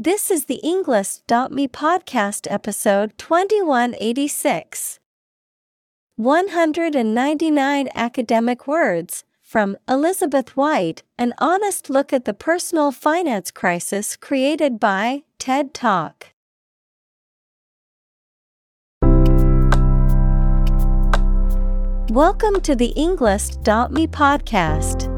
This is the Englist.me podcast episode 2186. 199 academic words from Elizabeth White An honest look at the personal finance crisis created by TED Talk. Welcome to the Englist.me podcast.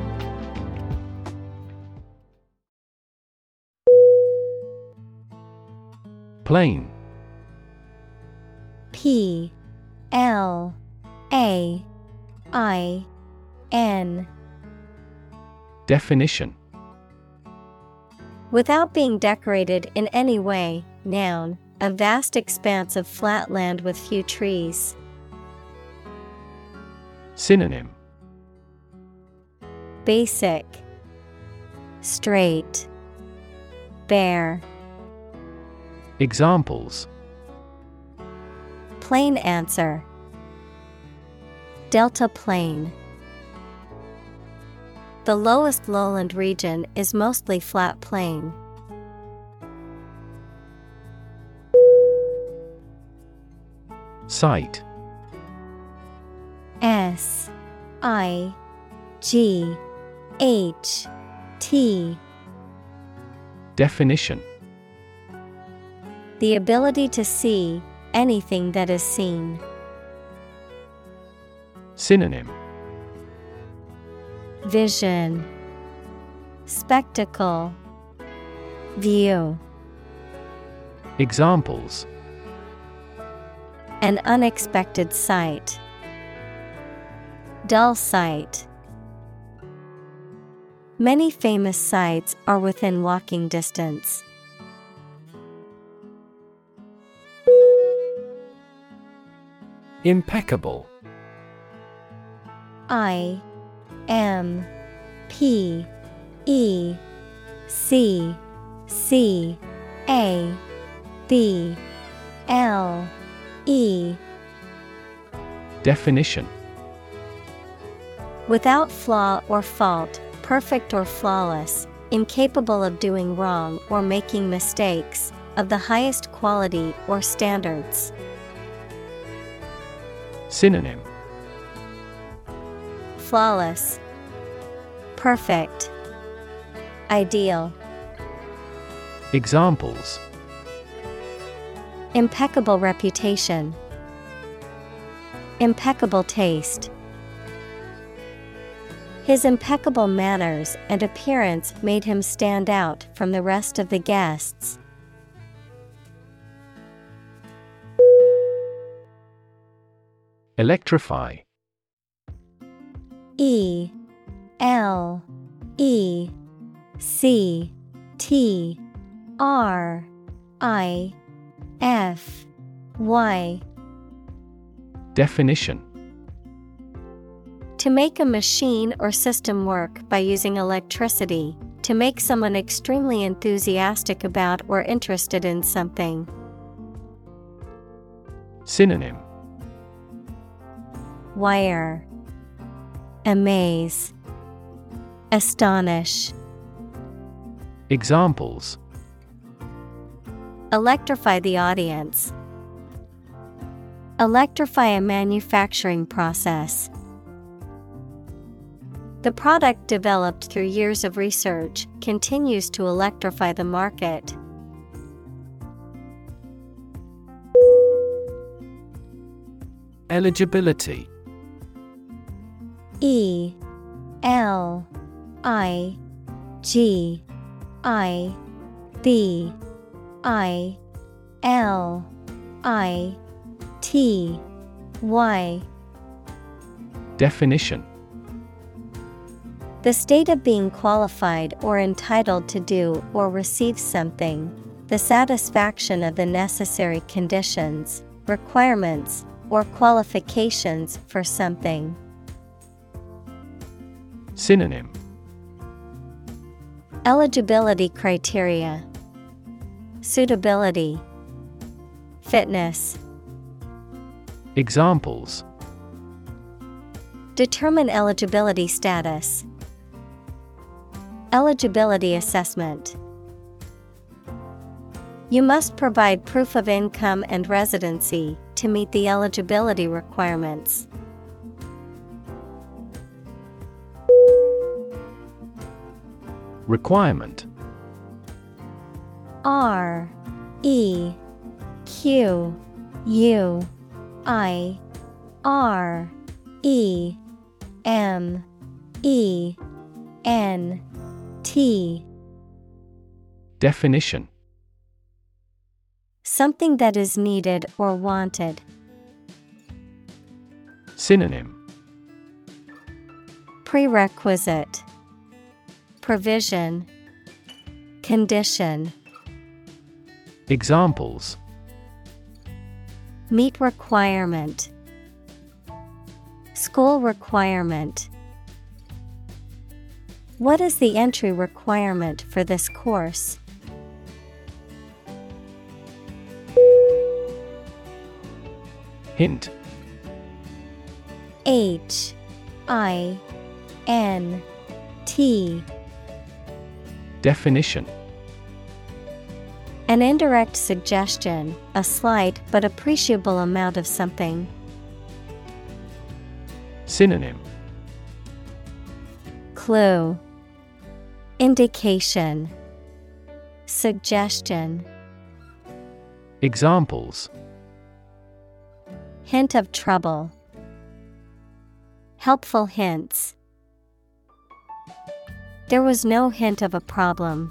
Plain. P L A I N. Definition Without being decorated in any way, noun, a vast expanse of flat land with few trees. Synonym Basic, Straight, Bare. Examples. Plain answer. Delta Plain. The lowest lowland region is mostly flat plain. Sight S I G H T. Definition The ability to see anything that is seen. Synonym Vision Spectacle View Examples An unexpected sight. Dull sight. Many famous sights are within walking distance. Impeccable. I M P E C C A B L E. Definition. Without flaw or fault, perfect or flawless, incapable of doing wrong or making mistakes, of the highest quality or standards. Synonym. Flawless, Perfect, Ideal, Examples. Impeccable reputation, Impeccable taste. His impeccable manners and appearance made him stand out from the rest of the guests. Electrify. E L E C T R I F Y. Definition. To make a machine or system work by using electricity, to make someone extremely enthusiastic about or interested in something. Synonym Wire Amaze Astonish Examples Electrify the audience. Electrify a manufacturing process. The product developed through years of research continues to electrify the market. Eligibility E L I G I B I L I T Y Definition The state of being qualified or entitled to do or receive something, the satisfaction of the necessary conditions, requirements, or qualifications for something. Synonym Eligibility criteria Suitability Fitness Examples Determine eligibility status. Eligibility assessment. You must provide proof of income and residency to meet the eligibility requirements. Requirement. R E Q U I R E M E N T. Definition. Something that is needed or wanted. Synonym. Prerequisite Provision Condition. Examples. Meet requirement. School requirement. What is the entry requirement for this course? Hint. H I N T Definition An indirect suggestion, a slight but appreciable amount of something. Synonym Clue Indication Suggestion Examples Hint of trouble. Helpful hints. There was no hint of a problem.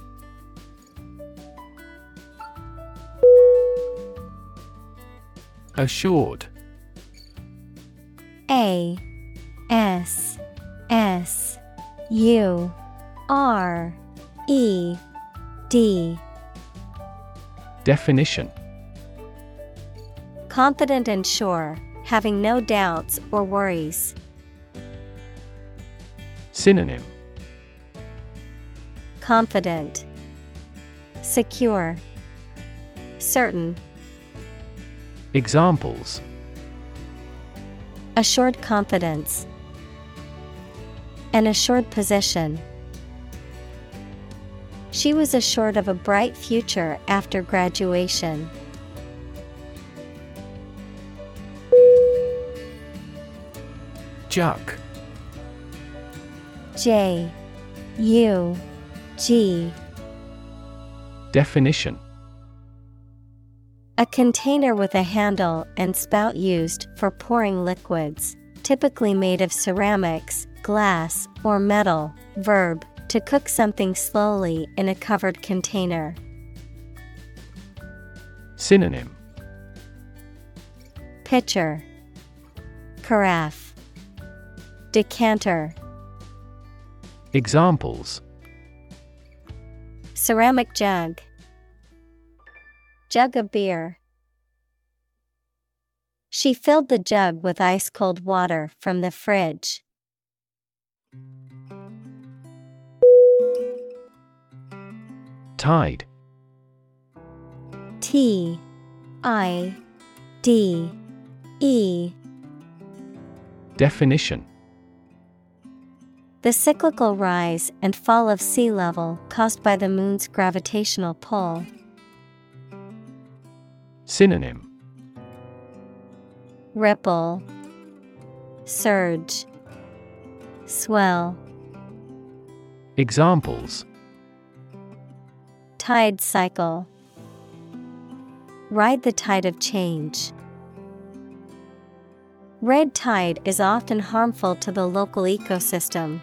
Assured A S S U R E D Definition Confident and sure, having no doubts or worries. Synonym Confident, Secure, Certain. Examples Assured confidence. An assured position. She was assured of a bright future after graduation. Jug J U G. Definition. A container with a handle and spout used for pouring liquids, typically made of ceramics, glass, or metal. Verb to cook something slowly in a covered container. Synonym. Pitcher, Carafe, Decanter, Examples Ceramic jug, Jug of beer. She filled the jug with ice cold water from the fridge. Tide T I D E Definition The cyclical rise and fall of sea level caused by the moon's gravitational pull. Synonym Ripple, Surge, Swell. Examples Tide cycle. Ride the tide of change. Red tide is often harmful to the local ecosystem.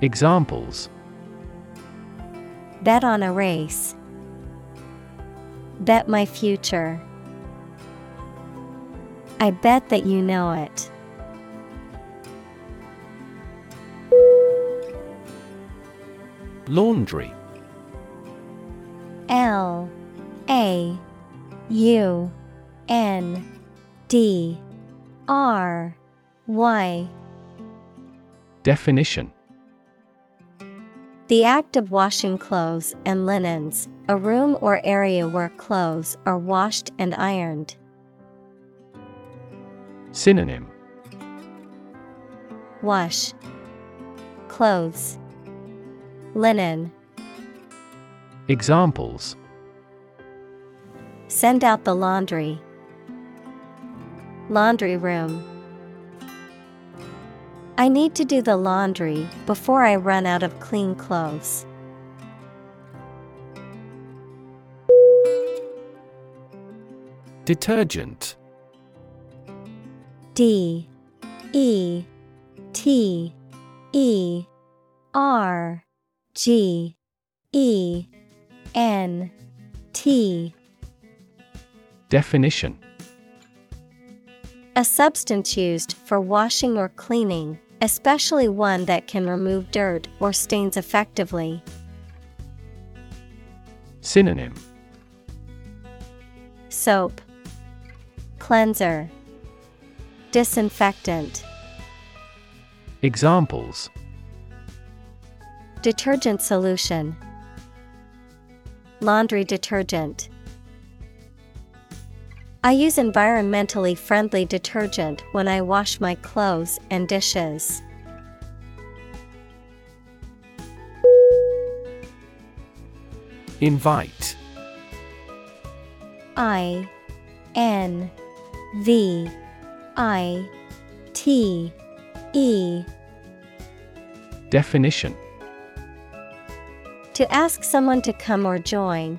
Examples Bet on a race. Bet my future. I bet that you know it. Laundry L A U N D R Y Definition The act of washing clothes and linens, a room or area where clothes are washed and ironed. Synonym Wash Clothes Linen Examples Send out the laundry. Laundry room. I need to do the laundry before I run out of clean clothes. Detergent. D E T E R G E N T. Definition. A substance used for washing or cleaning, especially one that can remove dirt or stains effectively. Synonym. Soap, Cleanser, Disinfectant, Examples. Detergent solution, Laundry detergent. I use environmentally friendly detergent when I wash my clothes and dishes. Invite. I N V I T E. Definition. To ask someone to come or join,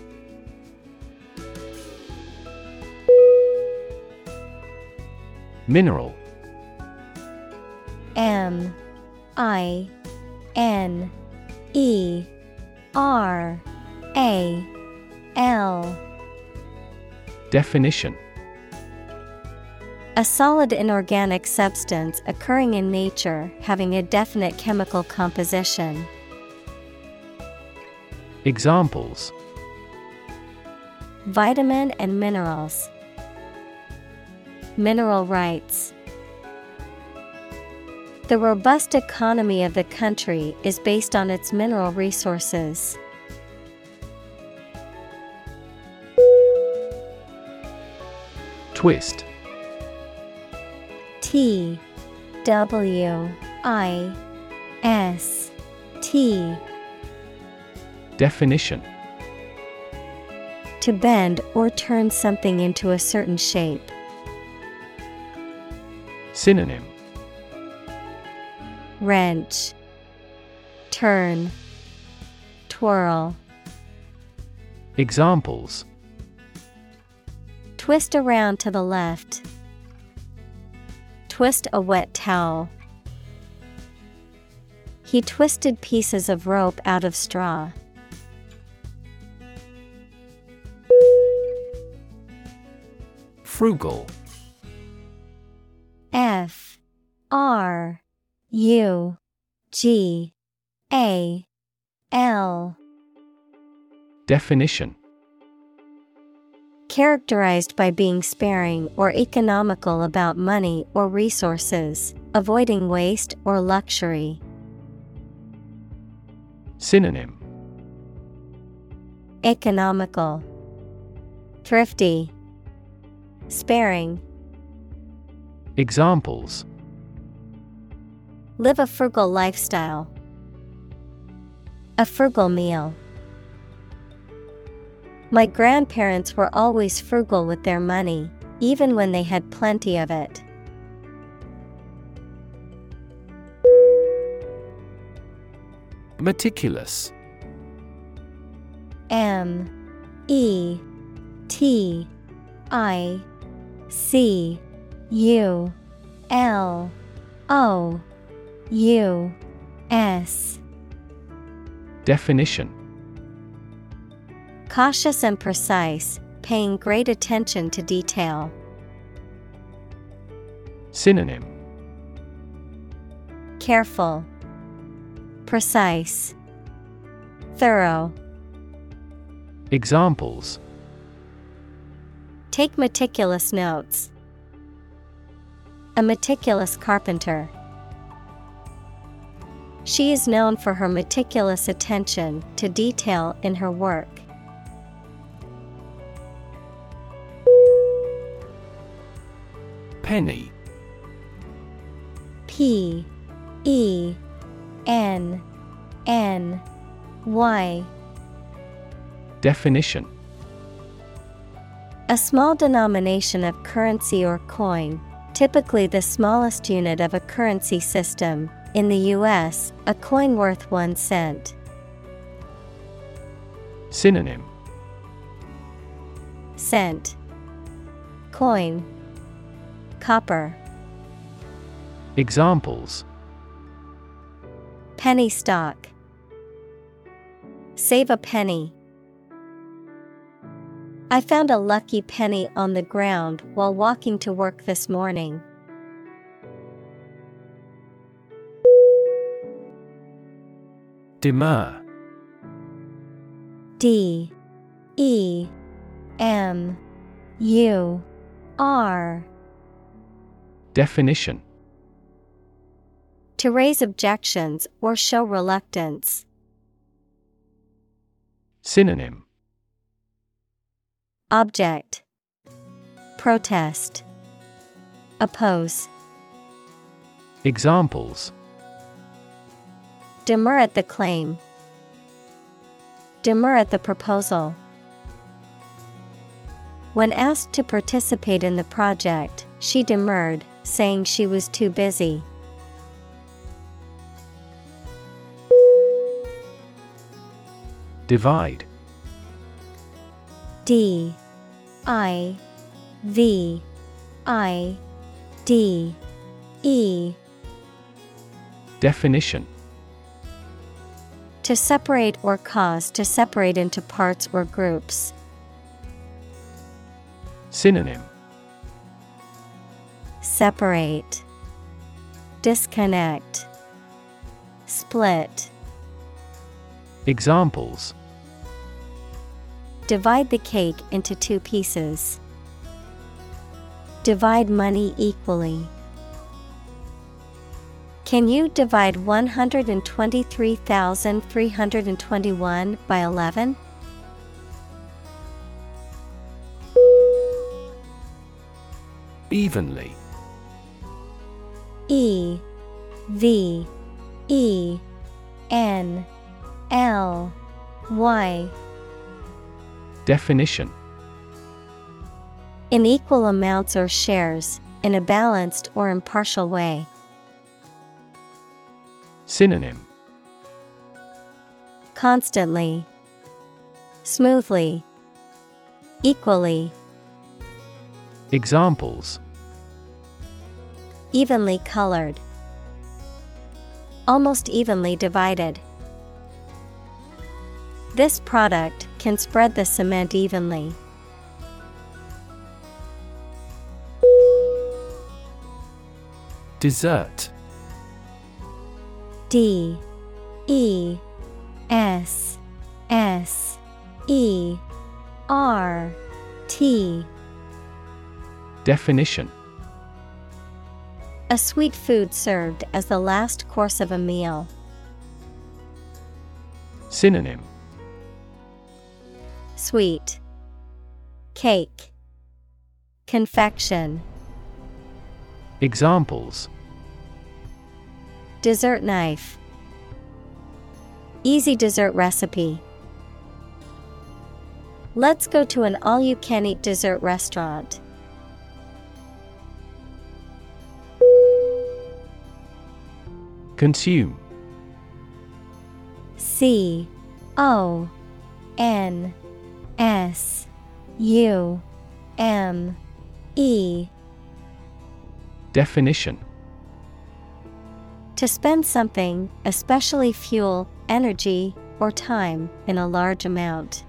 Mineral M I N E R A L Definition A solid inorganic substance occurring in nature having a definite chemical composition. Examples Vitamin and minerals. Mineral rights. The robust economy of the country is based on its mineral resources. Twist T W I S T Definition To bend or turn something into a certain shape. Synonym Wrench, Turn, Twirl. Examples Twist around to the left. Twist a wet towel. He twisted pieces of rope out of straw. Frugal. F R U G A L. Definition Characterized by being sparing or economical about money or resources, avoiding waste or luxury. Synonym Economical, Thrifty, Sparing. Examples. Live a frugal lifestyle. A frugal meal. My grandparents were always frugal with their money, even when they had plenty of it. Meticulous. M. E. T. I. C U L O U S Definition Cautious and precise, paying great attention to detail. Synonym Careful, Precise, Thorough. Examples Take meticulous notes. A meticulous carpenter. She is known for her meticulous attention to detail in her work. Penny P E N N Y Definition A small denomination of currency or coin, typically the smallest unit of a currency system. In the US, a coin worth 1 cent. Synonym Cent Coin Copper Examples Penny stock Save a penny. I found a lucky penny on the ground while walking to work this morning. Demur D. E. M. U. R. Definition. To raise objections or show reluctance. Synonym Object Protest Oppose Examples Demur at the claim. Demur at the proposal. When asked to participate in the project, she demurred, saying she was too busy. Divide D I V I D E. Definition. To separate or cause to separate into parts or groups. Synonym. Separate, Disconnect, Split. Examples Divide the cake into two pieces. Divide money equally. Can you divide 123,321 by 11? Evenly E V E N L Y Definition. In equal amounts or shares, in a balanced or impartial way. Synonym. Constantly, Smoothly, Equally, Examples. Evenly colored, Almost evenly divided. This product can spread the cement evenly. Dessert D E S S E R T Definition A sweet food served as the last course of a meal. Synonym Sweet. Cake. Confection. Examples. Dessert knife. Easy dessert recipe. Let's go to an all you can eat dessert restaurant. Consume. C O N S U M E. Definition. To spend something, especially fuel, energy, or time, in a large amount.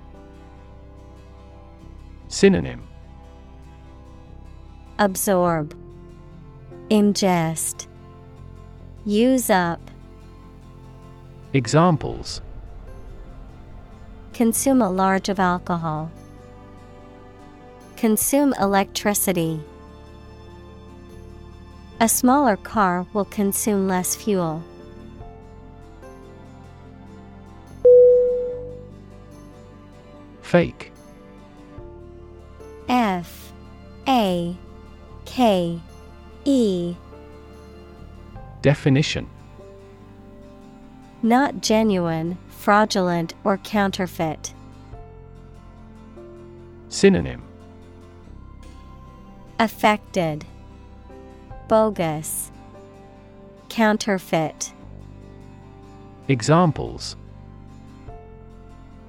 Synonym. Absorb, Ingest, Use up, Examples Consume a large of alcohol. Consume electricity. A smaller car will consume less fuel. Fake F A K E Definition Not genuine, fraudulent, or counterfeit. Synonym Affected, Bogus, Counterfeit. Examples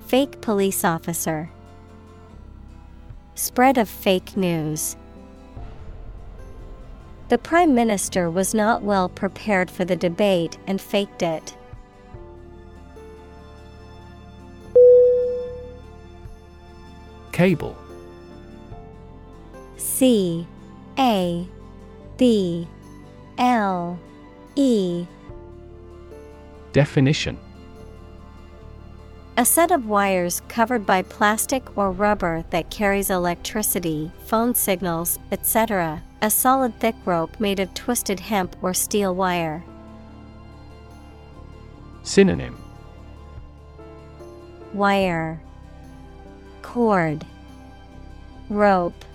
Fake police officer. Spread of fake news. The Prime Minister was not well prepared for the debate and faked it. Cable. C A B L E. Definition. A set of wires covered by plastic or rubber that carries electricity, phone signals, etc. A solid thick rope made of twisted hemp or steel wire. Synonym. Wire, Cord, Rope.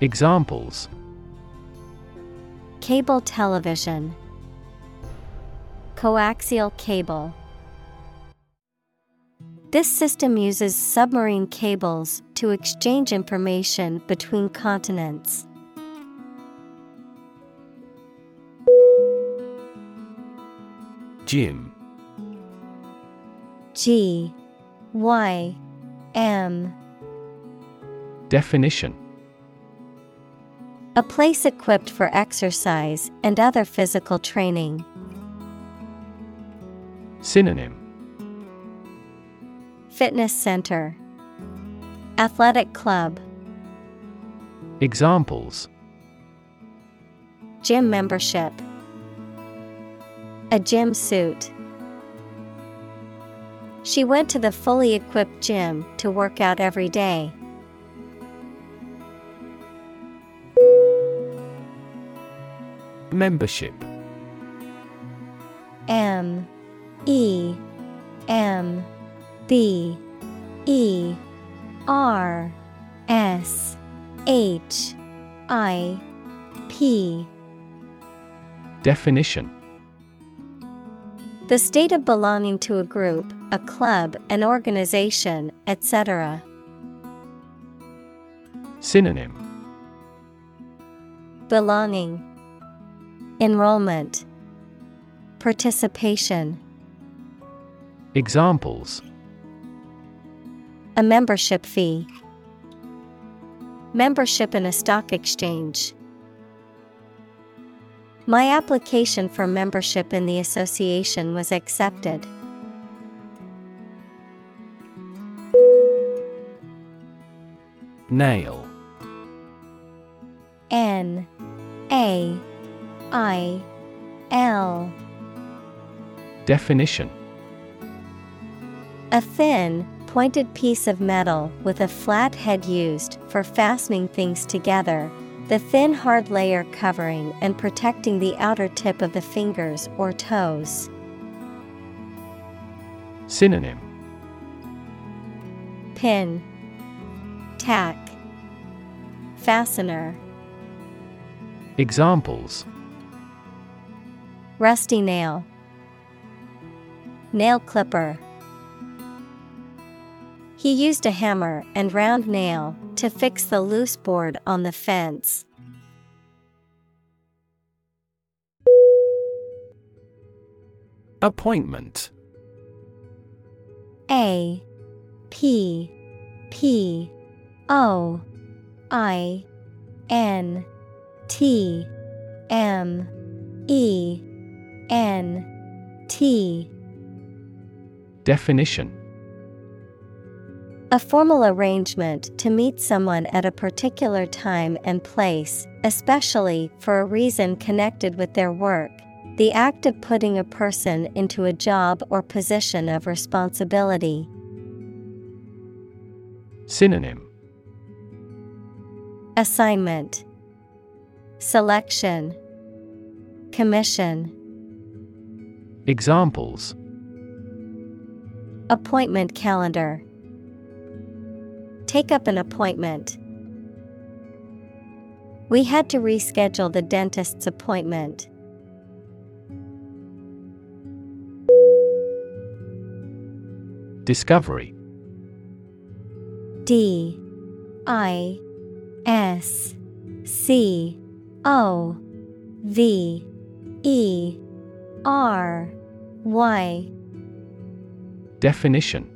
Examples Cable television, Coaxial cable. This system uses submarine cables to exchange information between continents. Gym G Y M. Definition. A place equipped for exercise and other physical training. Synonym. Fitness center, Athletic club, Examples. Gym membership, a gym suit. She went to the fully equipped gym to work out every day. Membership. M. E. M. B. E. R. S. H. I. P. Definition The state of belonging to a group, a club, an organization, etc. Synonym. Belonging, Enrollment, Participation, Examples. A membership fee, Membership in a stock exchange. My application for membership in the association was accepted. Nail. N. A. I. L. Definition. A thin, pointed piece of metal with a flat head used for fastening things together. The thin hard layer covering and protecting the outer tip of the fingers or toes. Synonym. Pin. Tack. Fastener. Examples. Rusty nail. Nail clipper He used a hammer and round nail to fix the loose board on the fence. Appointment. A P P O I N T M E N T. Definition A formal arrangement to meet someone at a particular time and place, especially for a reason connected with their work. The act of putting a person into a job or position of responsibility. Synonym. Assignment. Selection. Commission. Examples. Appointment calendar Take up an appointment. We had to reschedule the dentist's appointment. Discovery D I S C O V E R Y Definition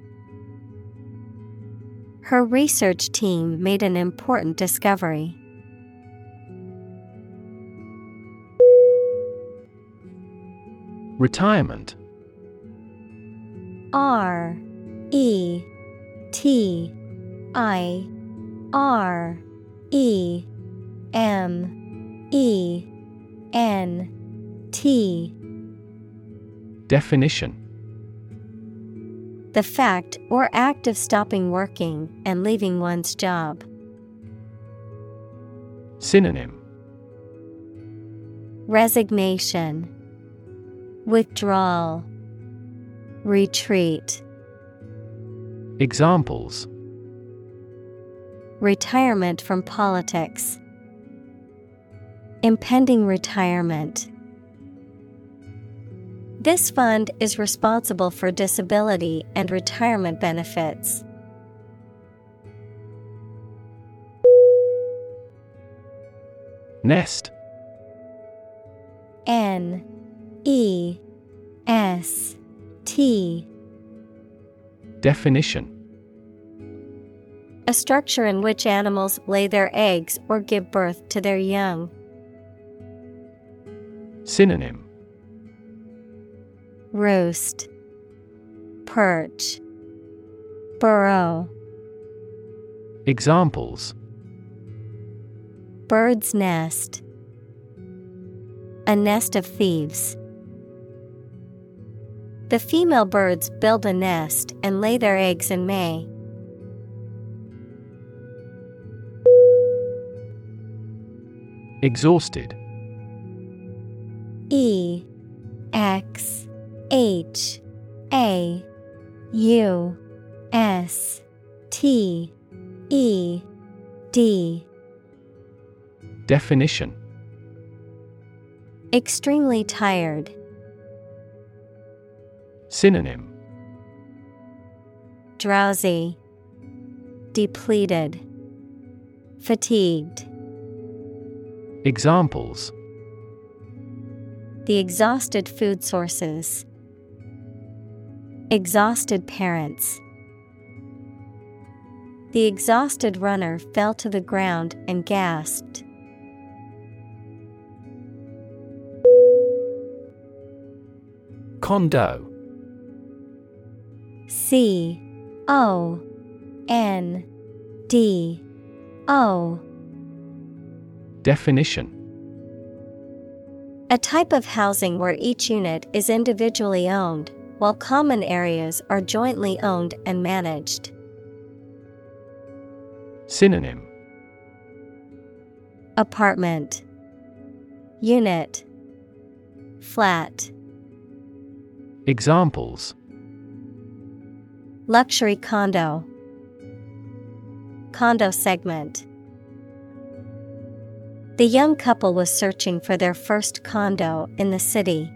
Her research team made an important discovery. Retirement. R E T I R E M E N T. Definition The fact or act of stopping working and leaving one's job. Synonym. Resignation, Withdrawal, Retreat, Examples. Retirement from politics, Impending retirement. This fund is responsible for disability and retirement benefits. Nest. N. E. S. T. Definition. A structure in which animals lay their eggs or give birth to their young. Synonym Roost, Perch, Burrow. Examples Bird's nest. A nest of thieves. The female birds build a nest and lay their eggs in May. Exhausted E X H A U S T E D Definition Extremely tired. Synonym Drowsy, Depleted, Fatigued. Examples the exhausted food sources. Exhausted parents. The exhausted runner fell to the ground and gasped. Condo C O N D O Definition A type of housing where each unit is individually owned, while common areas are jointly owned and managed. Synonym. Apartment. Unit. Flat. Examples. Luxury condo. Condo segment. The young couple was searching for their first condo in the city.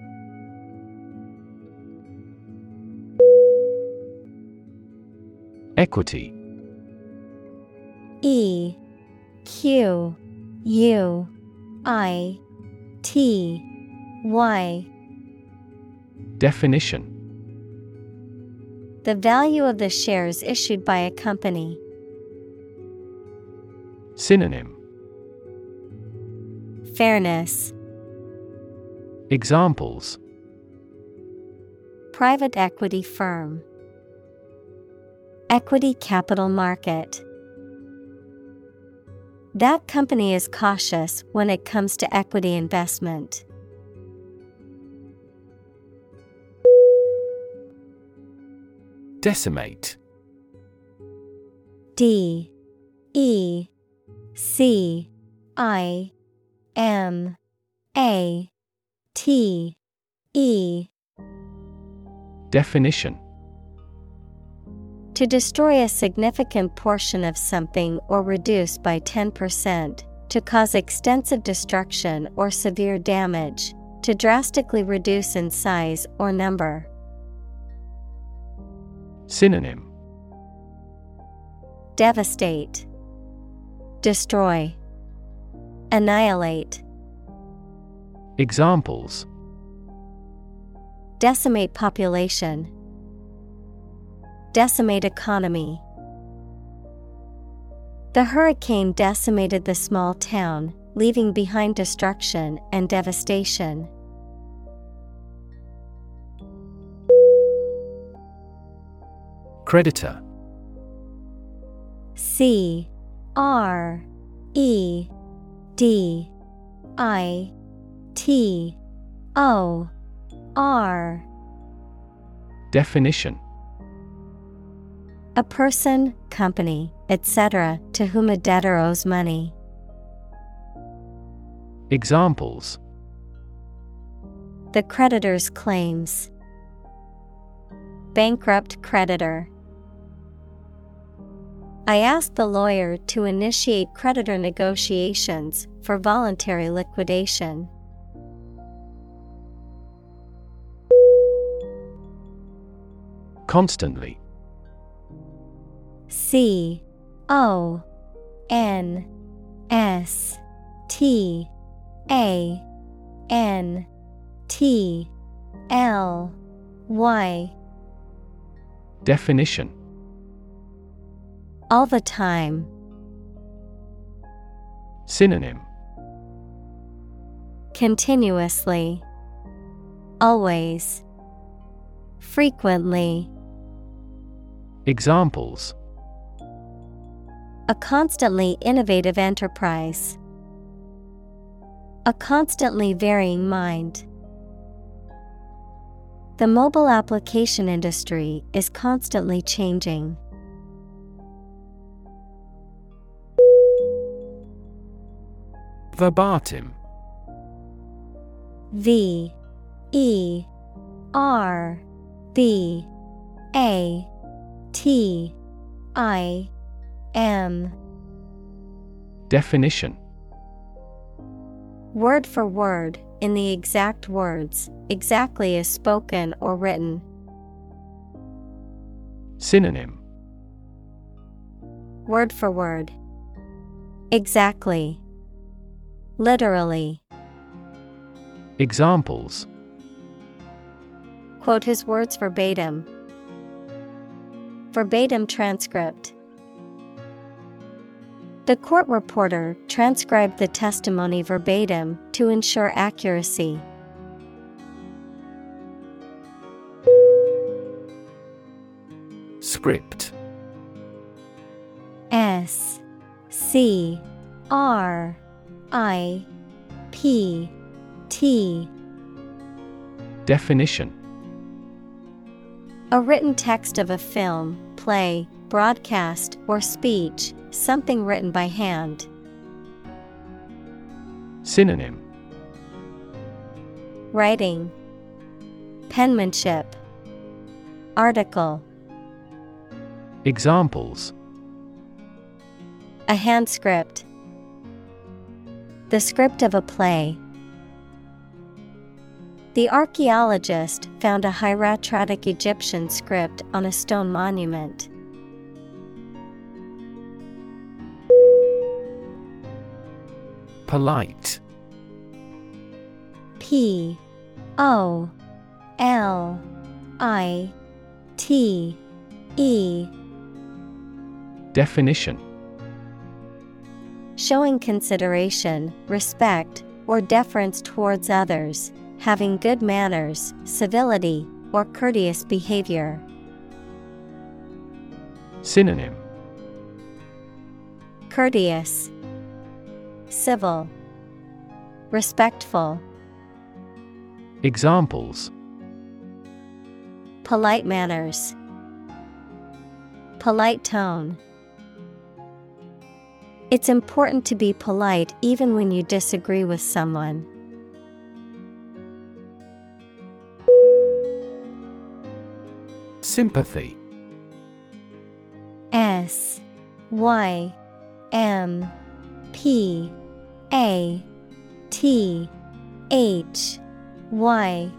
Equity. E Q U I T Y. Definition. The value of the shares issued by a company. Synonym. Fairness. Examples. Private equity firm Equity capital market. That company is cautious when it comes to equity investment. Decimate. D. E. C. I. M. A. T. E. Definition To destroy a significant portion of something or reduce by 10%, to cause extensive destruction or severe damage, to drastically reduce in size or number. Synonym. Devastate, Destroy, Annihilate, Examples. Decimate population, Decimate economy. The hurricane decimated the small town, leaving behind destruction and devastation. Creditor C R E D I T O R Definition A person, company, etc., to whom a debtor owes money. Examples The creditor's claims. Bankrupt creditor. I asked the lawyer to initiate creditor negotiations for voluntary liquidation. Constantly C O N S T A N T L Y Definition All the time. Synonym Continuously. Always. Frequently. Examples A constantly innovative enterprise. A constantly varying mind. The mobile application industry is constantly changing. Verbatim V E R B A T I M Definition Word for word, in the exact words, exactly as spoken or written. Synonym Word for word. Exactly. Literally. Examples Quote his words verbatim. Verbatim transcript. The court reporter transcribed the testimony verbatim to ensure accuracy. Script. S C R I P T. Definition. A written text of a film, play, broadcast, or speech, something written by hand. Synonym Writing Penmanship Article Examples A hand script The script of a play. The archaeologist found a hieratic Egyptian script on a stone monument. Polite. P O L I T E. Definition. Showing consideration, respect, or deference towards others, having good manners, civility, or courteous behavior. Synonym. Courteous, Civil, Respectful, Examples. Polite manners, Polite tone. It's important to be polite even when you disagree with someone. Sympathy. S Y M P A T H Y.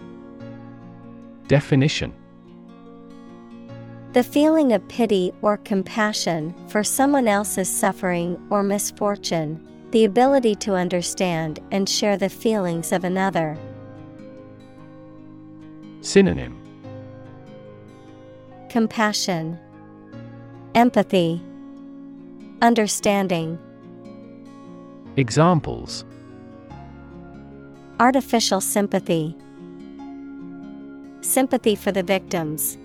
Definition. The feeling of pity or compassion for someone else's suffering or misfortune, the ability to understand and share the feelings of another. Synonym. Compassion, Empathy, Understanding. Examples Artificial sympathy. Sympathy for the victims.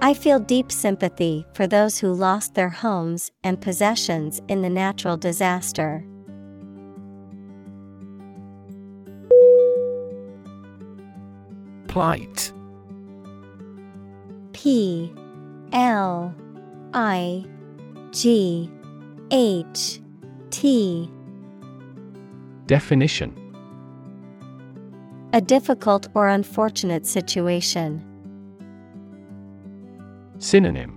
I feel deep sympathy for those who lost their homes and possessions in the natural disaster. Plight P L I G H T. Definition. A difficult or unfortunate situation. Synonym.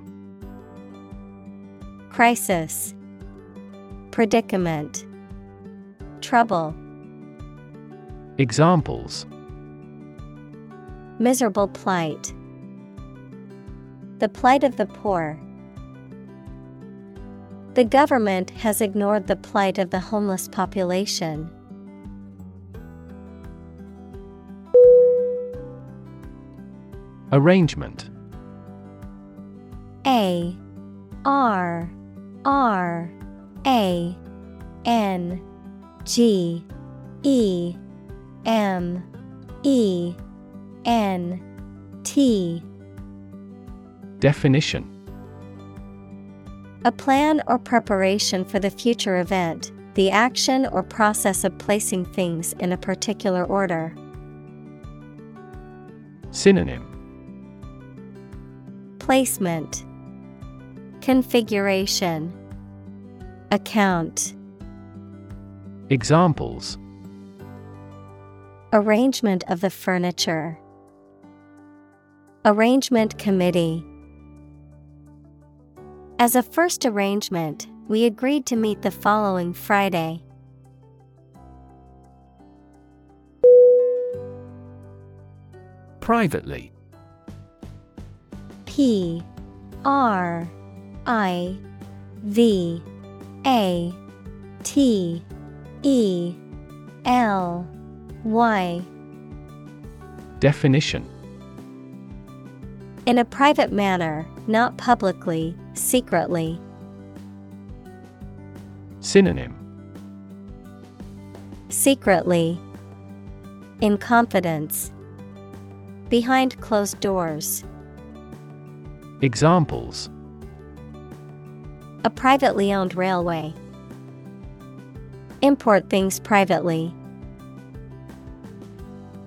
Crisis, Predicament, Trouble, Examples. Miserable plight. The plight of the poor. The government has ignored the plight of the homeless population. Arrangement. A R R A N G E M E N T. Definition A plan or preparation for the future event, the action or process of placing things in a particular order. Synonym. Placement. Configuration. Account. Examples. Arrangement of the furniture. Arrangement Committee As a first arrangement, we agreed to meet the following Friday. Privately. P R I V A T E L Y. Definition. In a private manner, not publicly, secretly. Synonym Secretly. In confidence. Behind closed doors. Examples A privately owned railway. Import things privately.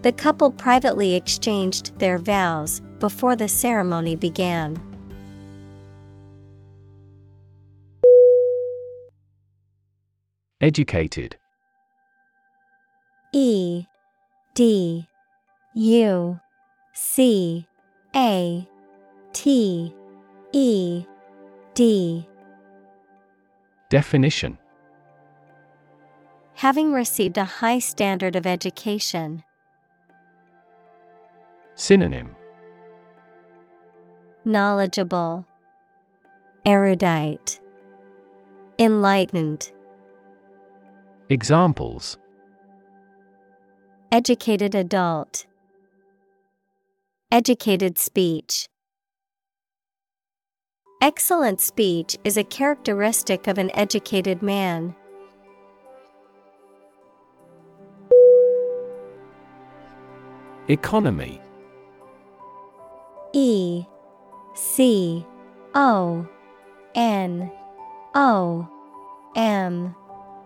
The couple privately exchanged their vows before the ceremony began. Educated. E D U C A T E D. Definition. Having received a high standard of education. Synonym. Knowledgeable, Erudite, Enlightened, Examples Educated adult, Educated speech. Excellent speech is a characteristic of an educated man. Economy E C O N O M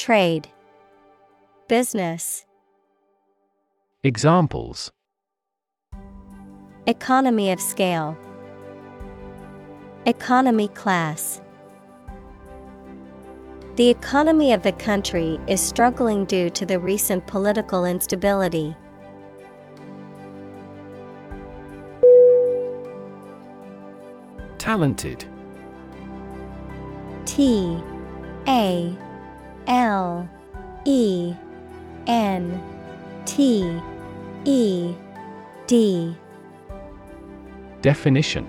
Trade, Business, Examples. Economy of scale, Economy class. The economy of the country is struggling due to the recent political instability. Talented. T A L E N T E D. Definition.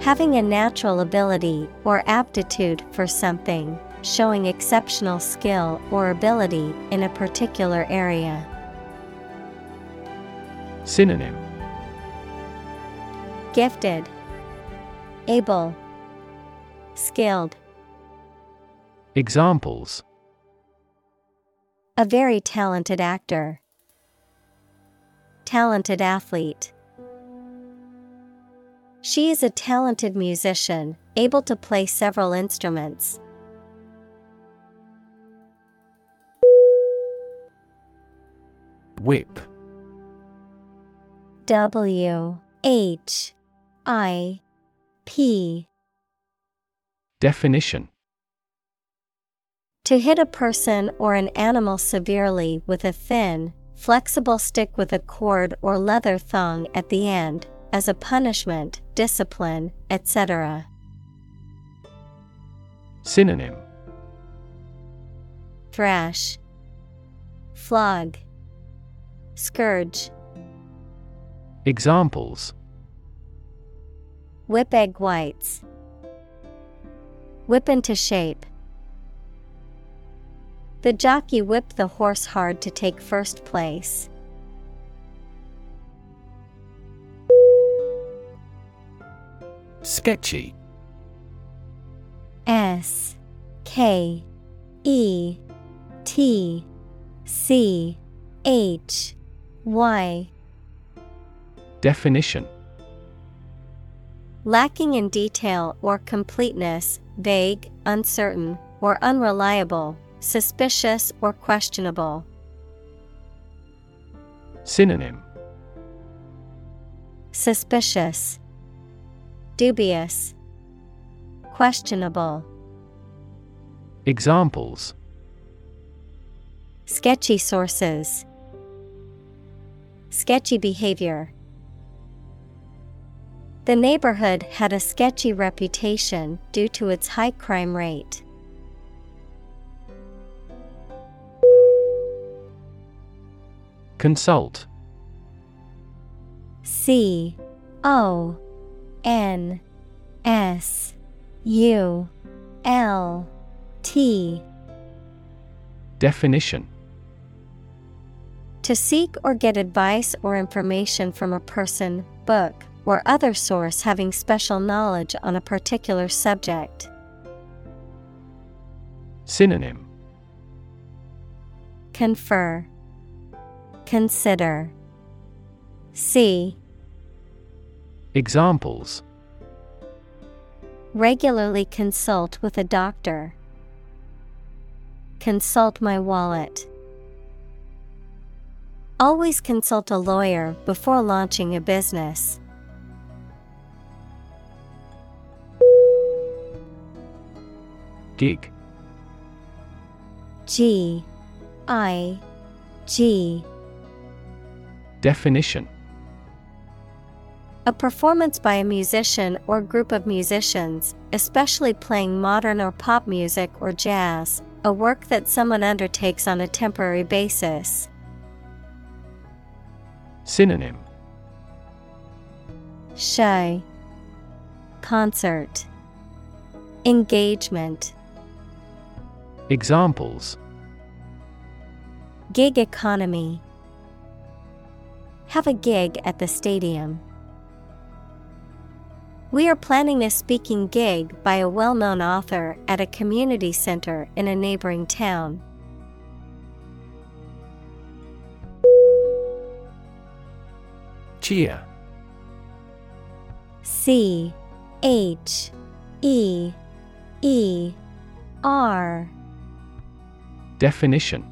Having a natural ability or aptitude for something, showing exceptional skill or ability in a particular area. Synonym. Gifted, Able, Skilled. Examples A very talented actor. Talented athlete. She is a talented musician, able to play several instruments. Whip W H I P Definition To hit a person or an animal severely with a thin, flexible stick with a cord or leather thong at the end, as a punishment, discipline, etc. Synonym. Thrash, Flog, Scourge, Examples. Whip egg whites, Whip into shape. The jockey whipped the horse hard to take first place. Sketchy. S K E T C H Y. Definition. Lacking in detail or completeness, vague, uncertain, or unreliable, suspicious or questionable. Synonym Suspicious, Dubious, Questionable. Examples sketchy sources, sketchy behavior. The neighborhood had a sketchy reputation due to its high crime rate. Consult. C O N S U L T. Definition. To seek or get advice or information from a person, book, or other source having special knowledge on a particular subject. Synonym. Confer Consider. See Examples. Regularly consult with a doctor. Consult my wallet. Always consult a lawyer before launching a business. Gig G. I. G Definition. A performance by a musician or group of musicians, especially playing modern or pop music or jazz, a work that someone undertakes on a temporary basis. Synonym. Show. Concert. Engagement. Examples. Gig economy Have a gig at the stadium. We are planning a speaking gig by a well known author at a community center in a neighboring town. Cheer C H E E R Definition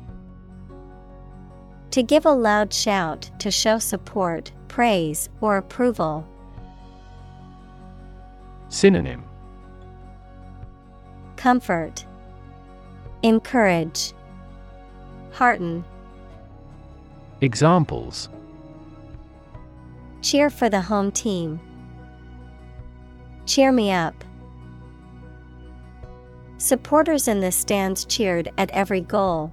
To give a loud shout to show support, praise, or approval. Synonym Comfort, Encourage, Hearten. Examples Cheer for the home team. Cheer me up. Supporters in the stands cheered at every goal.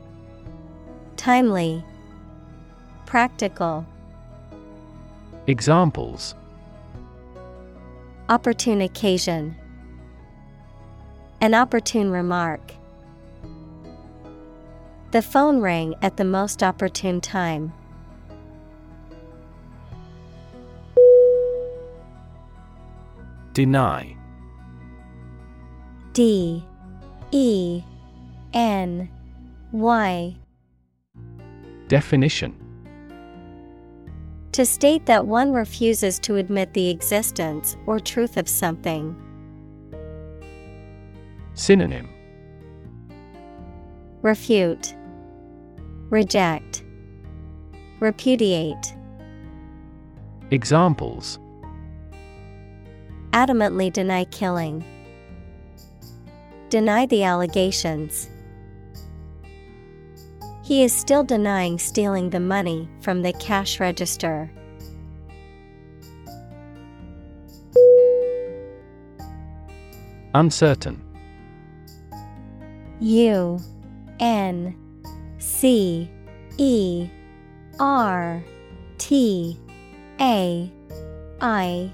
Timely, Practical, Examples. Opportune occasion, An opportune remark. The phone rang at the most opportune time. Deny. D E N Y Definition To state that one refuses to admit the existence or truth of something. Synonym Refute, Reject, Repudiate. Examples Adamantly deny killing. Deny the allegations. He is still denying stealing the money from the cash register. Uncertain. U N C E R T A I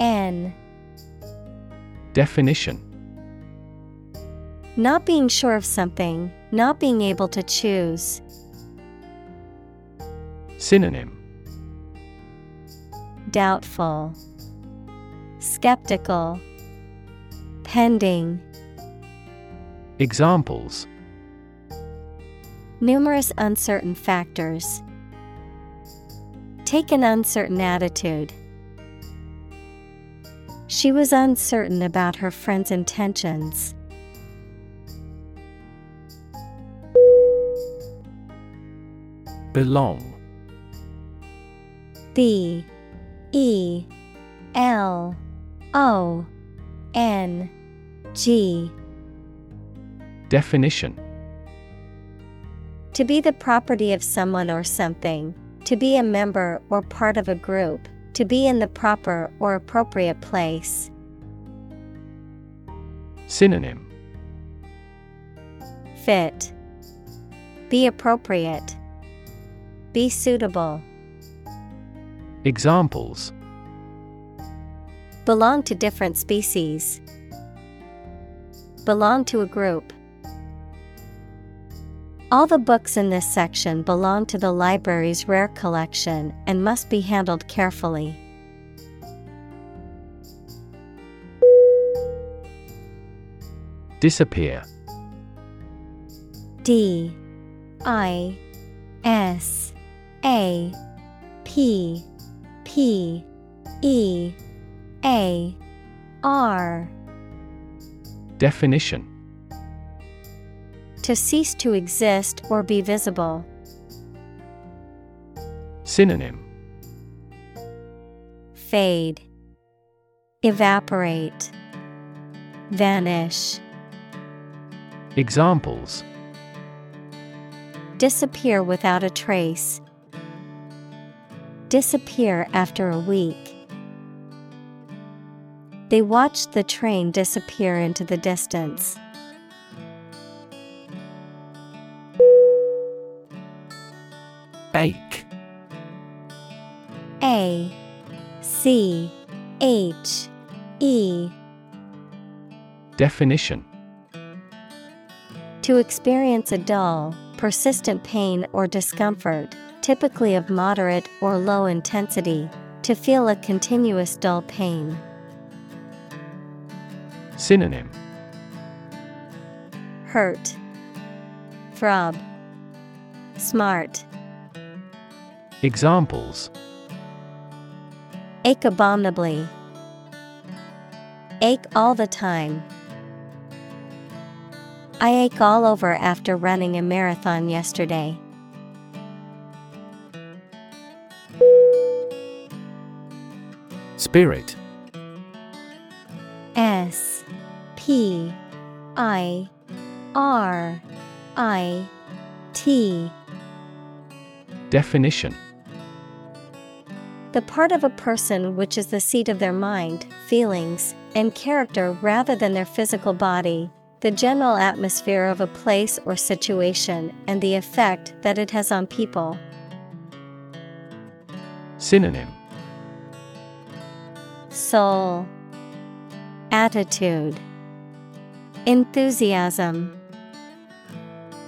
N. Definition. Not being sure of something, not being able to choose. Synonym Doubtful, Skeptical, Pending. Examples Numerous uncertain factors. Take an uncertain attitude. She was uncertain about her friend's intentions. Belong B E L O N G Definition To be the property of someone or something, to be a member or part of a group, to be in the proper or appropriate place. Synonym Fit. Be appropriate. Be suitable. Examples Belong to different species. Belong to a group. All the books in this section belong to the library's rare collection and must be handled carefully. Disappear D I S A P P E A R Definition To cease to exist or be visible. Synonym Fade. Evaporate. Vanish. Examples Disappear without a trace. Disappear after a week. They watched the train disappear into the distance. Ache A C H E Definition To experience a dull, persistent pain or discomfort, typically of moderate or low intensity, to feel a continuous dull pain. Synonym Hurt. Throb. Smart. Examples Ache abominably. Ache all the time. I ache all over after running a marathon yesterday. Spirit. S P I R I T. Definition. The part of a person which is the seat of their mind, feelings, and character rather than their physical body, the general atmosphere of a place or situation, and the effect that it has on people. Synonym Soul, Attitude, Enthusiasm,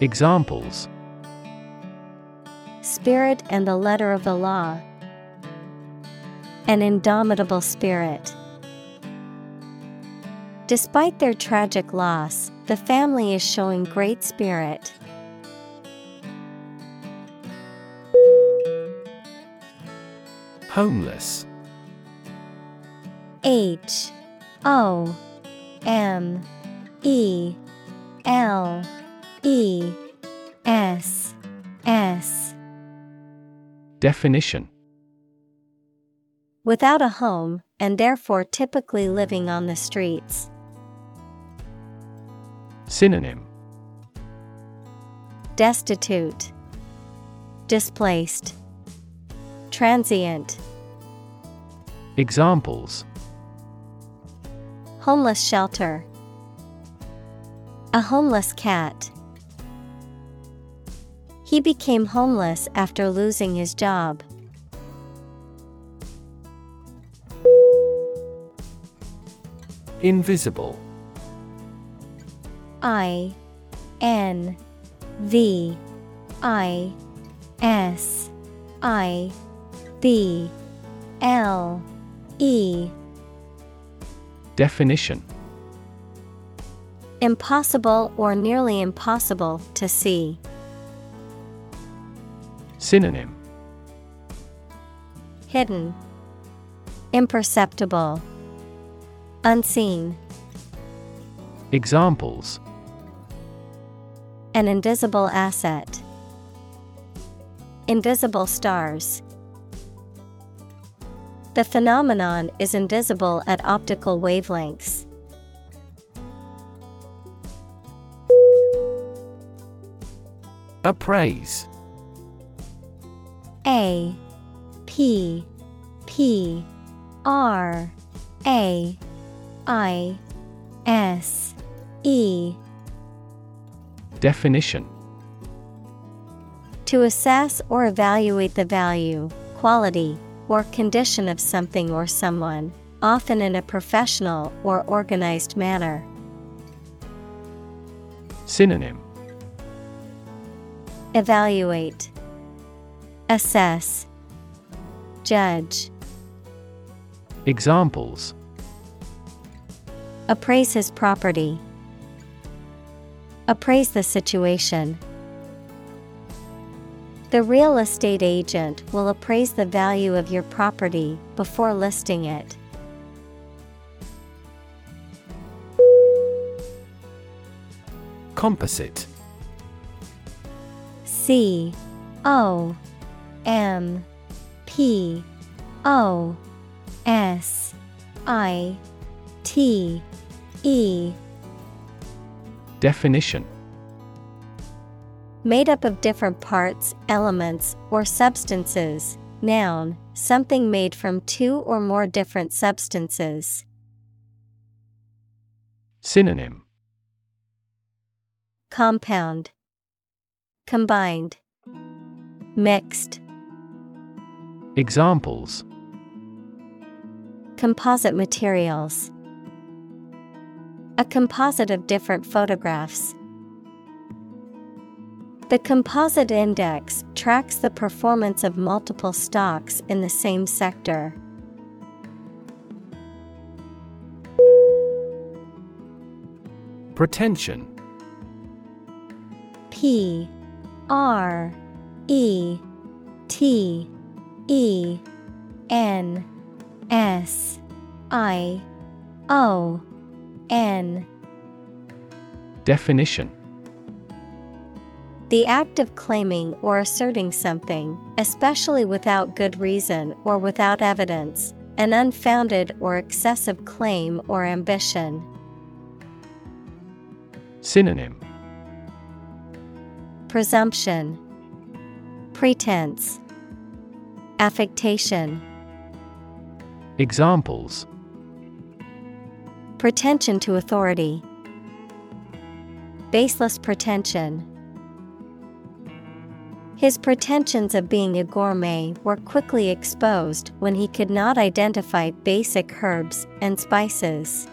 Examples Spirit and the letter of the law. An indomitable spirit. Despite their tragic loss, the family is showing great spirit. Homeless H O M E L E S S. Definition. Without a home, and therefore typically living on the streets. Synonym. Destitute, Displaced, Transient, Examples Homeless shelter, A homeless cat. He became homeless after losing his job. Invisible I N V I S I B L E Definition Impossible or nearly impossible to see. Synonym Hidden, Imperceptible, Unseen. Examples An invisible asset. Invisible stars. The phenomenon is invisible at optical wavelengths. Appraise. A P P R A I S E. Definition. To assess or evaluate the value, quality, or condition of something or someone, often in a professional or organized manner. Synonym Evaluate, Assess, Judge. Examples Appraise his property. Appraise the situation. The real estate agent will appraise the value of your property before listing it. Composite. C O M P O S I T E. Definition Made up of different parts, elements, or substances. Noun, something made from two or more different substances. Synonym Compound, Combined, Mixed. Examples Composite materials. A composite of different photographs. The composite index tracks the performance of multiple stocks in the same sector. Pretension. P R E T E N S I O N. Definition The act of claiming or asserting something, especially without good reason or without evidence, an unfounded or excessive claim or ambition. Synonym. Presumption, Pretense, Affectation, Examples. Pretension to authority, Baseless pretension. His pretensions of being a gourmet were quickly exposed when he could not identify basic herbs and spices.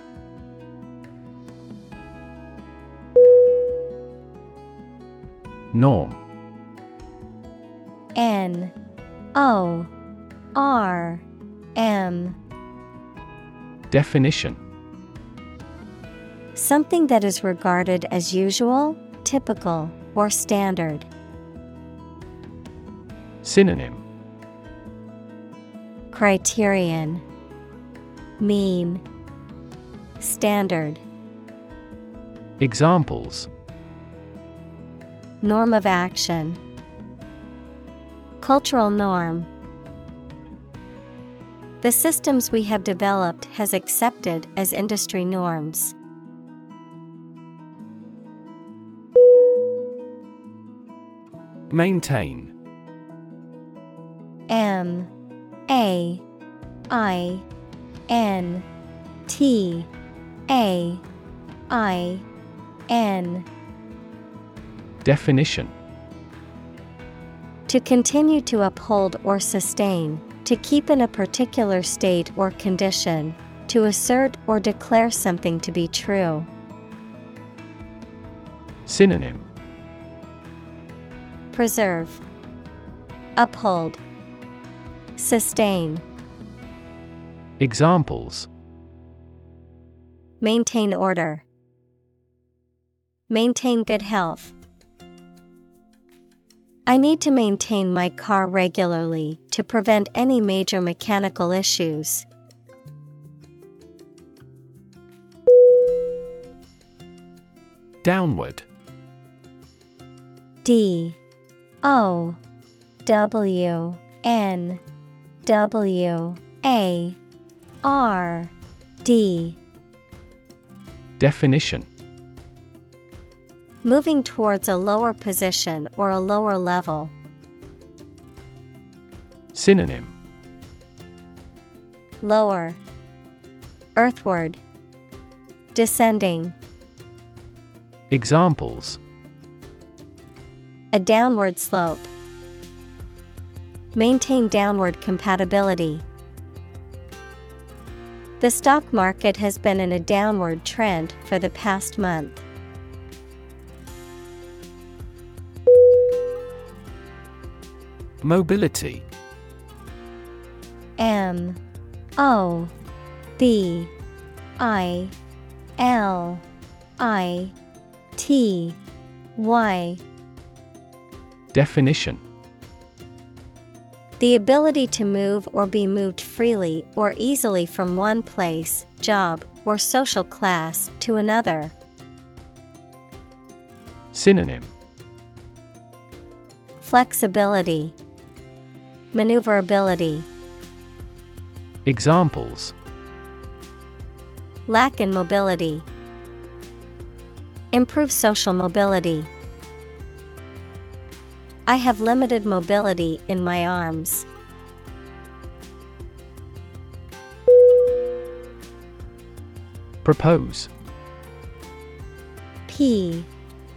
Norm. N. O. R. M. Definition. Something that is regarded as usual, typical, or standard. Synonym. Criterion. Mean. Standard. Examples. Norm of action. Cultural norm. The systems we have developed has accepted as industry norms. Maintain M A I N T A I N. Definition. To continue to uphold or sustain, to keep in a particular state or condition, to assert or declare something to be true. Synonym. Preserve, Uphold, Sustain, Examples Maintain order, Maintain good health. I need to maintain my car regularly to prevent any major mechanical issues. Downward. D O W N W A R D. Definition. Moving towards a lower position or a lower level. Synonym. Lower. Earthward. Descending. Examples. A downward slope. Maintain downward compatibility. The stock market has been in a downward trend for the past month. Mobility M O B I L I T Y Definition The ability to move or be moved freely or easily from one place, job, or social class to another. Synonym Flexibility, Maneuverability, Examples Lack in mobility. Improve social mobility. I have limited mobility in my arms. Propose P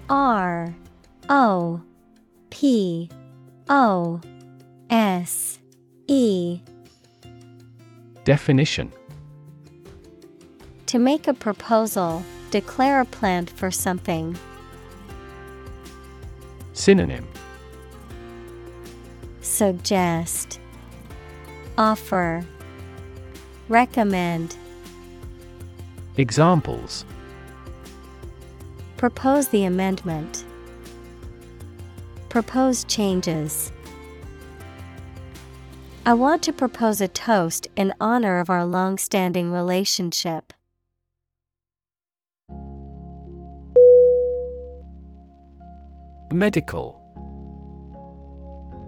R O P O S E Definition To make a proposal, declare a plan for something. Synonym Suggest Offer Recommend Examples Propose the amendment. Propose changes. I want to propose a toast in honor of our long standing relationship. Medical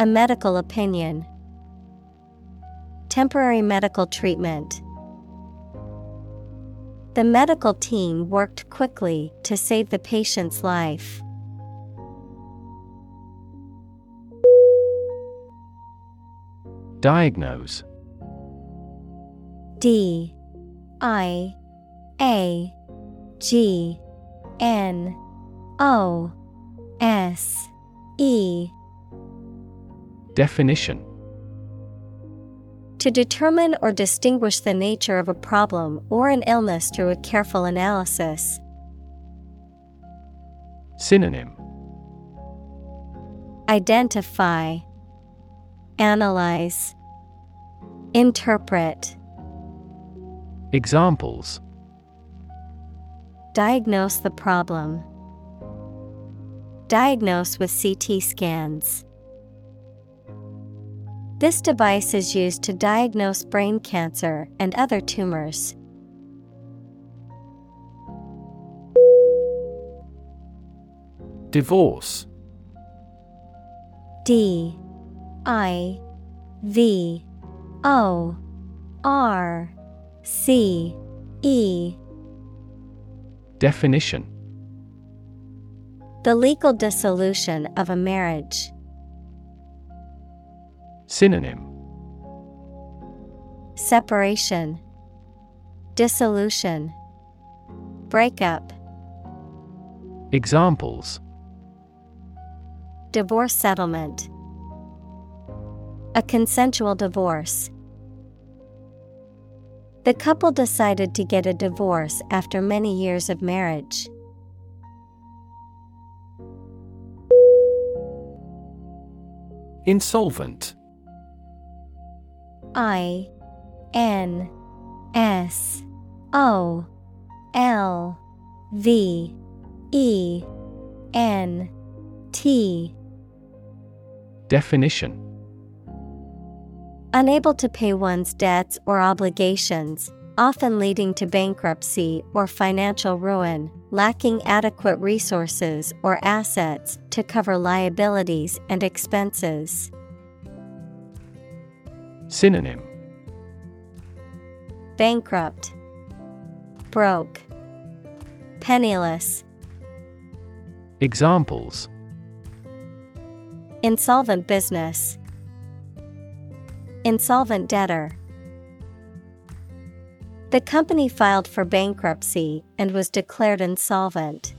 A medical opinion. Temporary medical treatment. The medical team worked quickly to save the patient's life. Diagnose. D. I. A. G. N. O. S. E Definition To determine or distinguish the nature of a problem or an illness through a careful analysis. Synonym Identify, Analyze, Interpret. Examples Diagnose the problem. Diagnose with CT scans. This device is used to diagnose brain cancer and other tumors. Divorce. D. I. V. O. R. C. E. Definition. The legal dissolution of a marriage. Synonym Separation, Dissolution, Breakup. Examples Divorce settlement, a consensual divorce. The couple decided to get a divorce after many years of marriage. Insolvent I N S O L V E N T Definition Unable to pay one's debts or obligations, often leading to bankruptcy or financial ruin, lacking adequate resources or assets to cover liabilities and expenses. Synonym Bankrupt, Broke, Penniless. Examples Insolvent business, Insolvent debtor. The company filed for bankruptcy and was declared insolvent.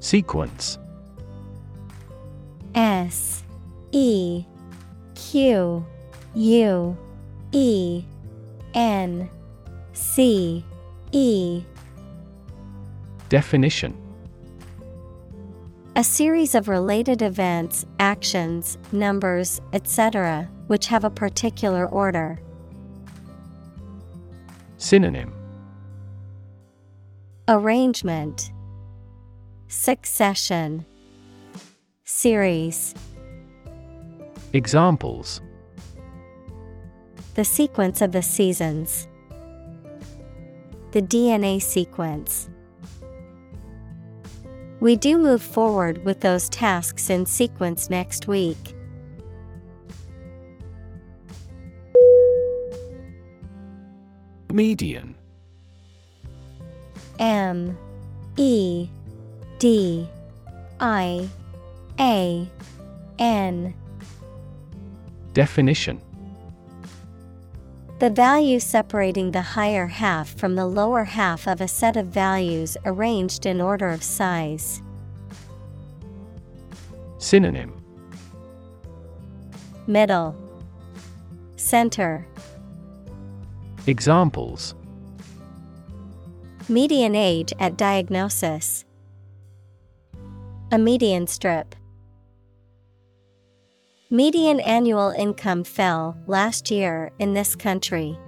Sequence S E Q U E N C E Definition A series of related events, actions, numbers, etc., which have a particular order. Synonym Arrangement Succession Series Examples The sequence of the seasons. The DNA sequence. We do move forward with those tasks in sequence next week. Median M E D I A N Definition The value separating the higher half from the lower half of a set of values arranged in order of size. Synonym Middle Center Examples Median age at diagnosis. A median strip. Median annual income fell last year in this country.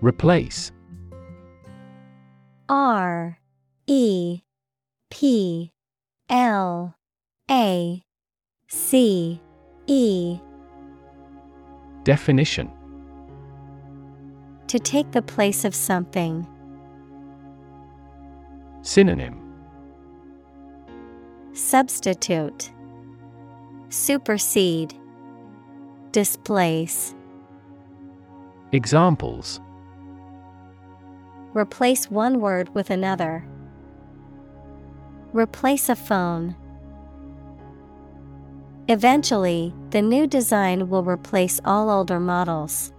Replace R E P L A C E Definition To take the place of something. Synonym Substitute Supersede Displace Examples Replace one word with another. Replace a phone. Eventually, the new design will replace all older models.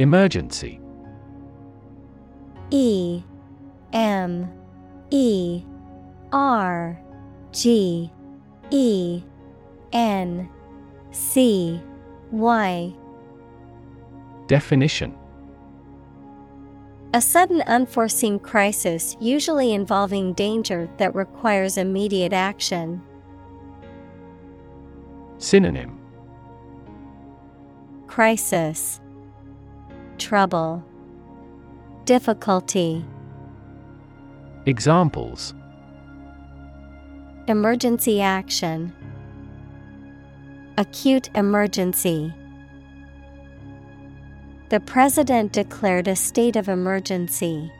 Emergency E M E R G E N C Y. Definition. A sudden unforeseen crisis usually involving danger that requires immediate action. Synonym. Crisis. Trouble Difficulty. Examples. Emergency action. Acute emergency. The President declared a state of emergency.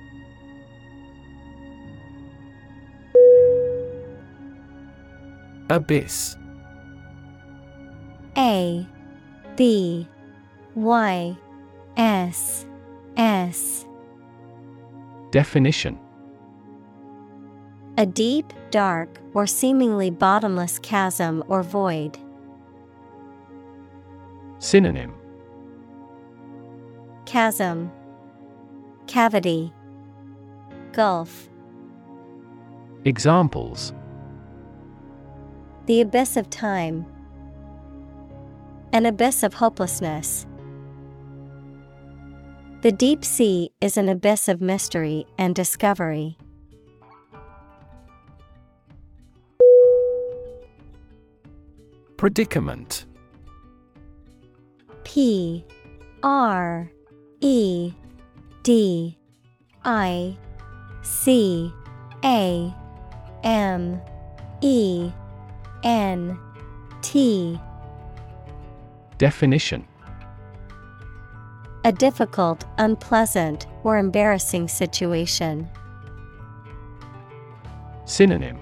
Abyss. A B Y S S Definition A deep, dark, or seemingly bottomless chasm or void. Synonym Chasm, Cavity, Gulf. Examples The abyss of time, an abyss of hopelessness. The deep sea is an abyss of mystery and discovery. Predicament. P R E D I C A M E N T. Definition A difficult, unpleasant, or embarrassing situation. Synonym.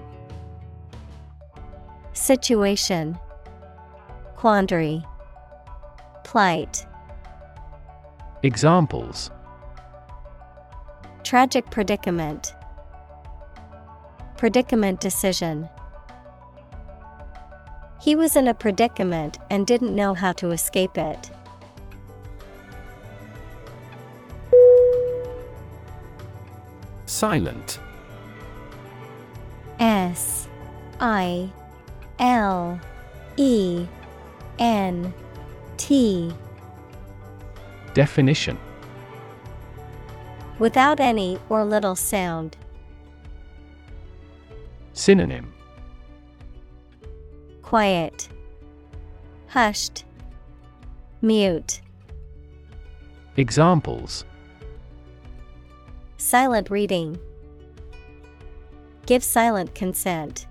Situation. Quandary. Plight. Examples. Tragic predicament. Predicament decision. He was in a predicament and didn't know how to escape it. Silent S I L E N T Definition Without any or little sound. Synonym Quiet. Hushed. Mute. Examples Silent reading. Give silent consent.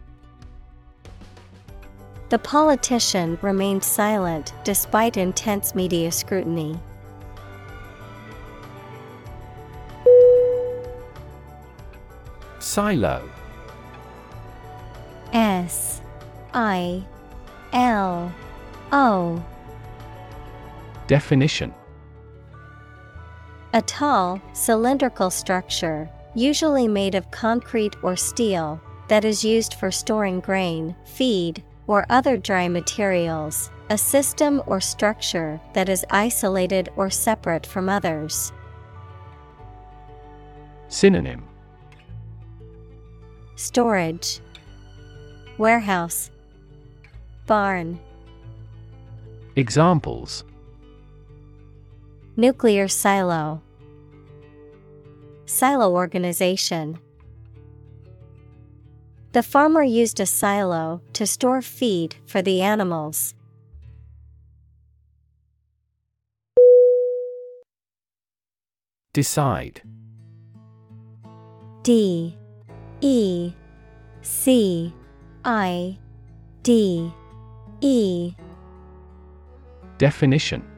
The politician remained silent despite intense media scrutiny. Silo S I L O Definition A tall, cylindrical structure, usually made of concrete or steel, that is used for storing grain, feed, or other dry materials, a system or structure that is isolated or separate from others. Synonym. Storage, Warehouse, Barn, Examples Nuclear silo, Silo organization. The farmer used a silo to store feed for the animals. Decide. D. E. C. I. D. E. Definition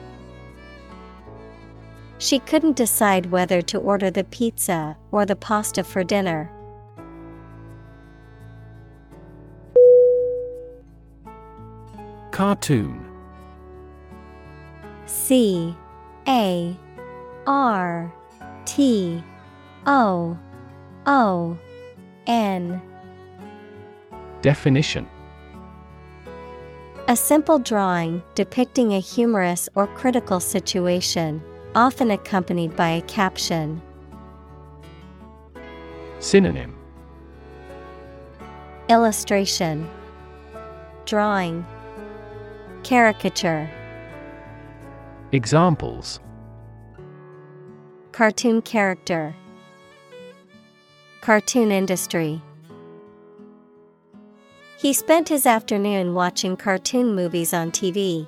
She couldn't decide whether to order the pizza or the pasta for dinner. Cartoon. C A R T O O N. Definition. A simple drawing depicting a humorous or critical situation, often accompanied by a caption. Synonym. Illustration. Drawing. Caricature. Examples. Cartoon character. Cartoon industry. He spent his afternoon watching cartoon movies on TV.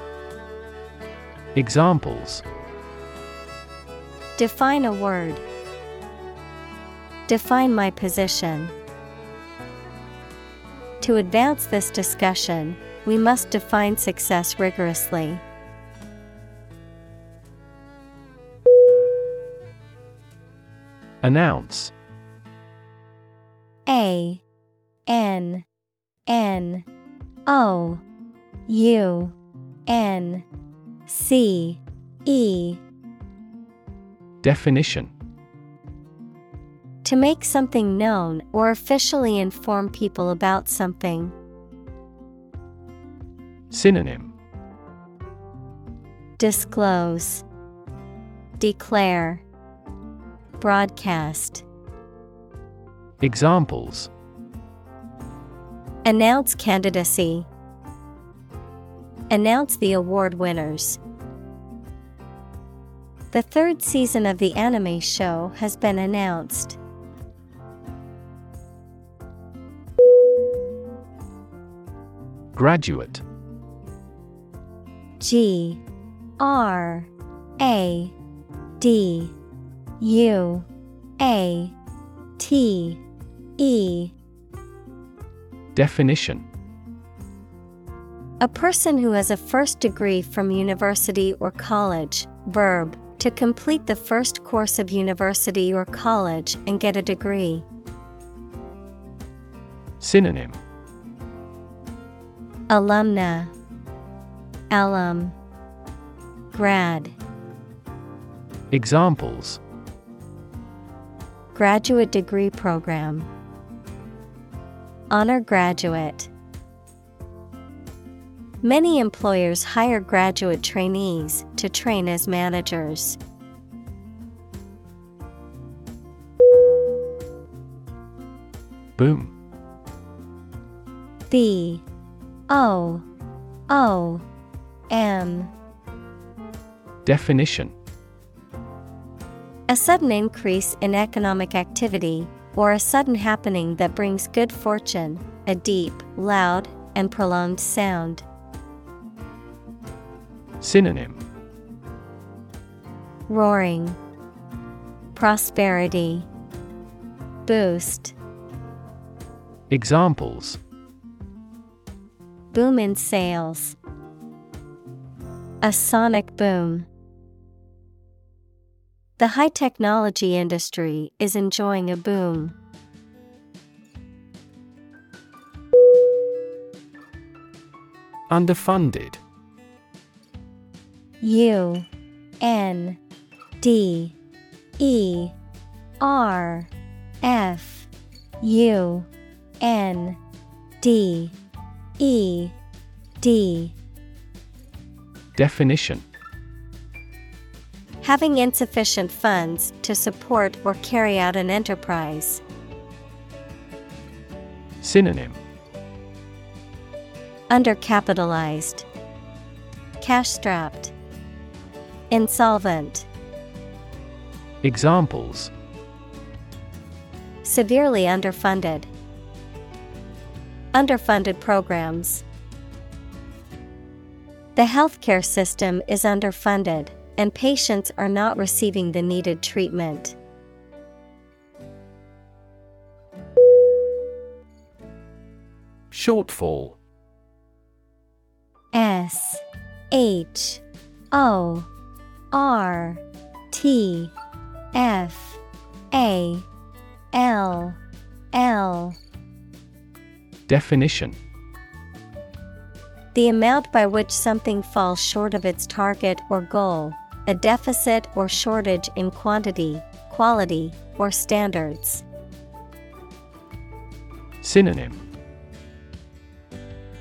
Examples Define a word. Define my position. To advance this discussion, we must define success rigorously. Announce A N N O U N C E Definition To make something known or officially inform people about something. Synonym Disclose, Declare, Broadcast. Examples Announce candidacy. Announce the award winners. The third season of the anime show has been announced. Graduate G R A D U A T E Definition A person who has a first degree from university or college, verb, to complete the first course of university or college and get a degree. Synonym. Alumna, Alum, Grad, Examples. Graduate Degree Program, Honor Graduate. Many employers hire graduate trainees to train as managers. Boom B O O M Definition A sudden increase in economic activity, or a sudden happening that brings good fortune, a deep, loud, and prolonged sound. Synonym. Roaring, Prosperity, Boost, Examples. Boom in sales, A sonic boom. The high technology industry is enjoying a boom. Underfunded U N D E R F U N D E. D Definition. Having insufficient funds to support or carry out an enterprise. Synonym. Undercapitalized, Cash strapped, Insolvent, Examples Severely underfunded. Underfunded programs. The healthcare system is underfunded, and patients are not receiving the needed treatment. Shortfall S H O R T F A L L. Definition. The amount by which something falls short of its target or goal, a deficit or shortage in quantity, quality, or standards. Synonym.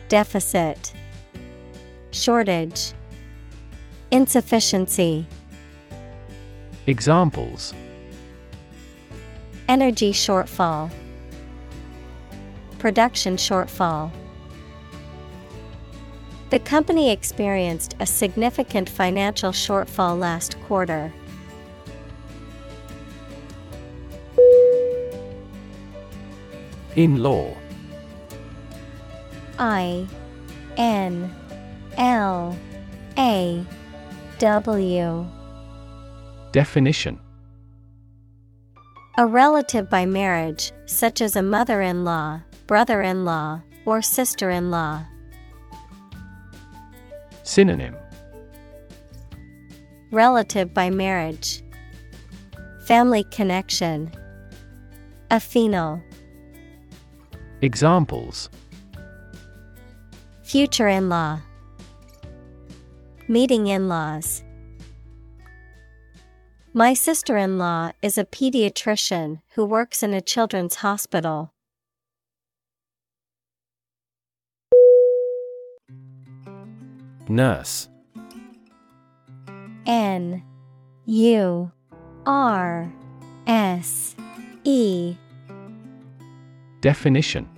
Deficit, Shortage, Insufficiency. Examples Energy shortfall, Production shortfall. The company experienced a significant financial shortfall last quarter. In law. I N L A W. Definition. A relative by marriage, such as a mother in law, brother in law, or sister in law. Synonym. Relative by marriage, Family connection, Affinal. Examples. Future in law, Meeting in laws. My sister in law is a pediatrician who works in a children's hospital. Nurse N U R S E Definition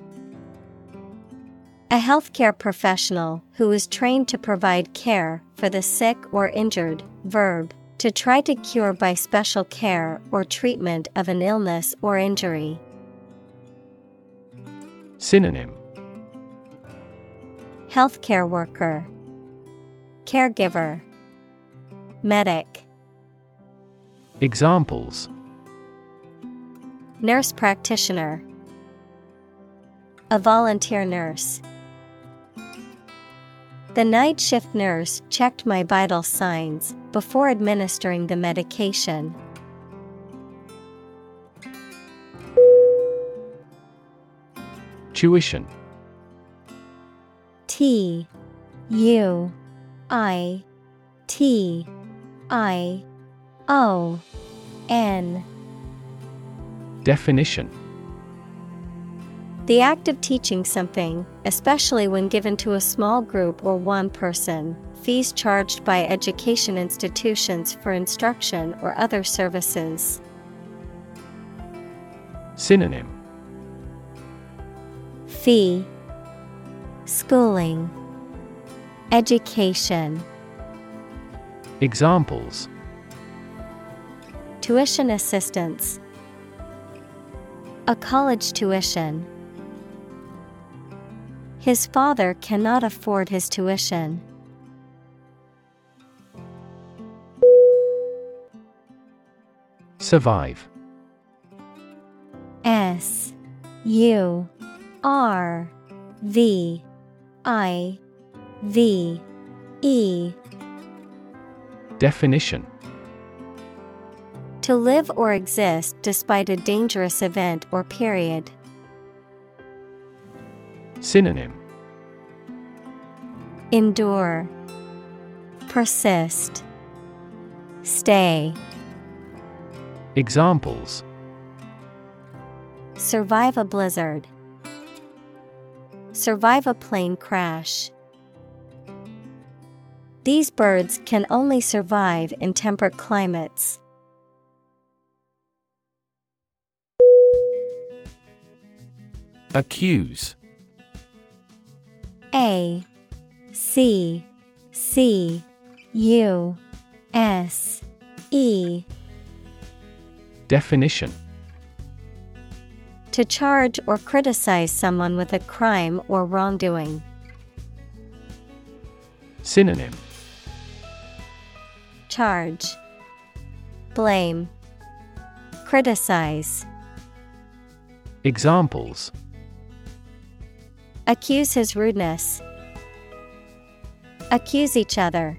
A healthcare professional who is trained to provide care for the sick or injured, verb, to try to cure by special care or treatment of an illness or injury. Synonym. Healthcare worker, Caregiver, Medic, Examples. Nurse practitioner, A volunteer nurse. The night shift nurse checked my vital signs before administering the medication. Tuition. T U I T I O N. Definition The act of teaching something, especially when given to a small group or one person, fees charged by education institutions for instruction or other services. Synonym. Fee. Schooling. Education. Examples. Tuition assistance. A college tuition His father cannot afford his tuition. Survive S U R V I V E Definition To live or exist despite a dangerous event or period. Synonym. Endure, Persist, Stay, Examples. Survive a blizzard, Survive a plane crash. These birds can only survive in temperate climates. Accuse A C C U S E. Definition. To charge or criticize someone with a crime or wrongdoing. Synonym. Charge, Blame, Criticize. Examples Accuse his rudeness. Accuse each other.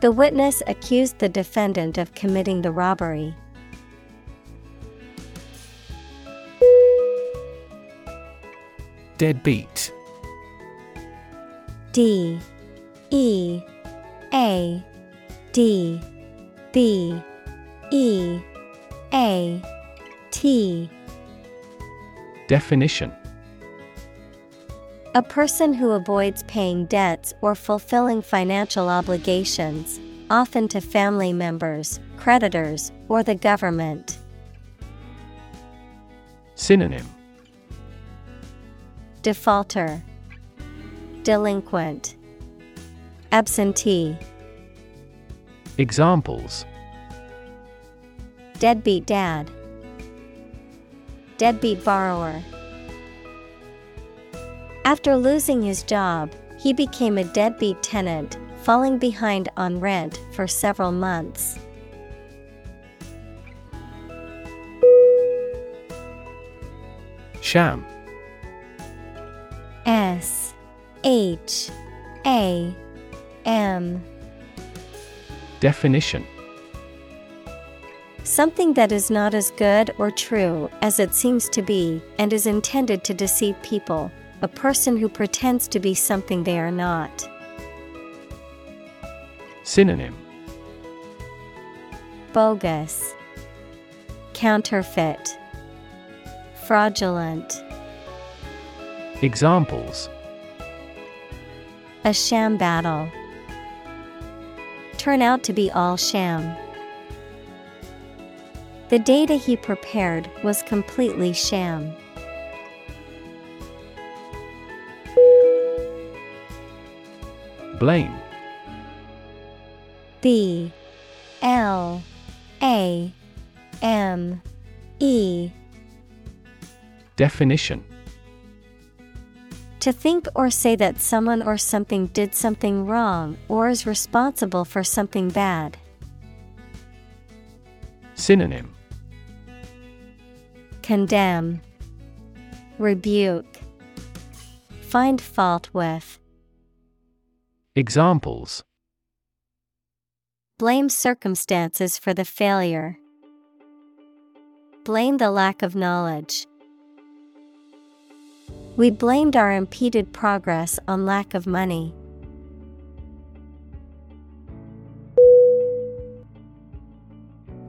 The witness accused the defendant of committing the robbery. Deadbeat. D. E. A. D. B. E. A. T. Definition A person who avoids paying debts or fulfilling financial obligations, often to family members, creditors, or the government. Synonym Defaulter, Delinquent, Absentee. Examples Deadbeat dad, Deadbeat borrower. After losing his job, he became a deadbeat tenant, falling behind on rent for several months. Sham. S H A M. Definition. Something that is not as good or true as it seems to be and is intended to deceive people, a person who pretends to be something they are not. Synonym Bogus, Counterfeit, Fraudulent. Examples A sham battle. Turn out to be all sham. The data he prepared was completely sham. Blame. B L A M E. Definition. To think or say that someone or something did something wrong or is responsible for something bad. Synonym. Condemn, Rebuke, Find fault with. Examples. Blame circumstances for the failure. Blame the lack of knowledge. We blamed our impeded progress on lack of money.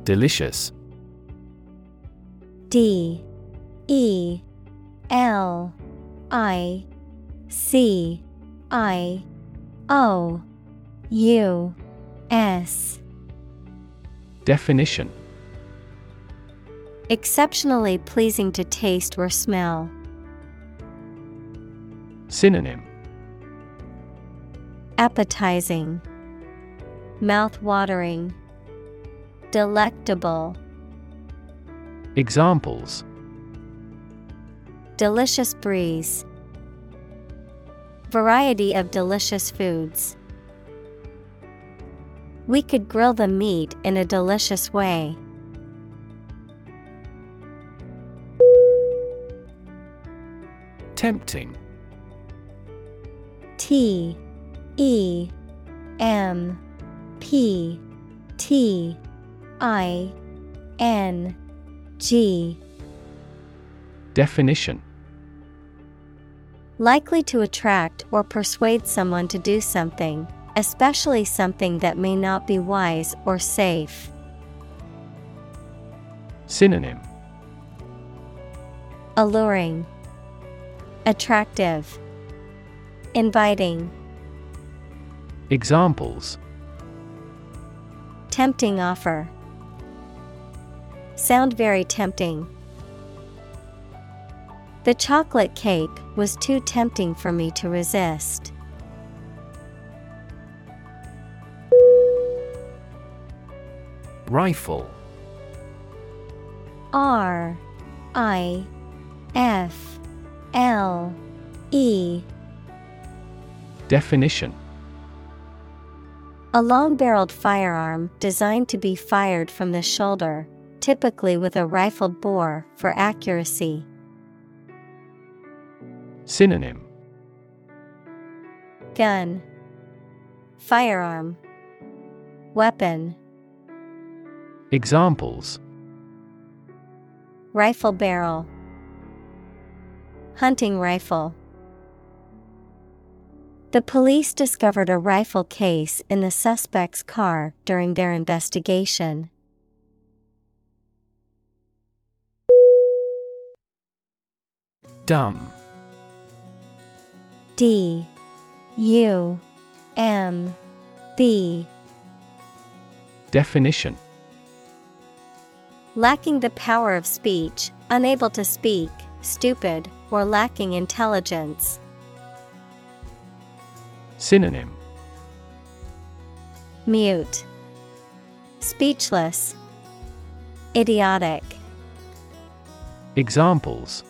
Delicious. D. E. L. I. C. I O U S Definition Exceptionally pleasing to taste or smell. Synonym Appetizing, Mouth-watering, Delectable. Examples Delicious breeze. Variety of delicious foods. We could grill the meat in a delicious way. Tempting T E M P T I N G Definition Likely to attract or persuade someone to do something, especially something that may not be wise or safe. Synonym Alluring, Attractive, Inviting, Examples Tempting offer. Sound very tempting. The chocolate cake was too tempting for me to resist. Rifle R I F L E Definition A long barreled firearm designed to be fired from the shoulder, typically with a rifled bore for accuracy. Synonym. Gun, Firearm, Weapon, Examples. Rifle barrel, Hunting rifle. The police discovered a rifle case in the suspect's car during their investigation. Dumb D U M B Definition Lacking the power of speech, unable to speak, stupid, or lacking intelligence. Synonym Mute, Speechless, Idiotic. Examples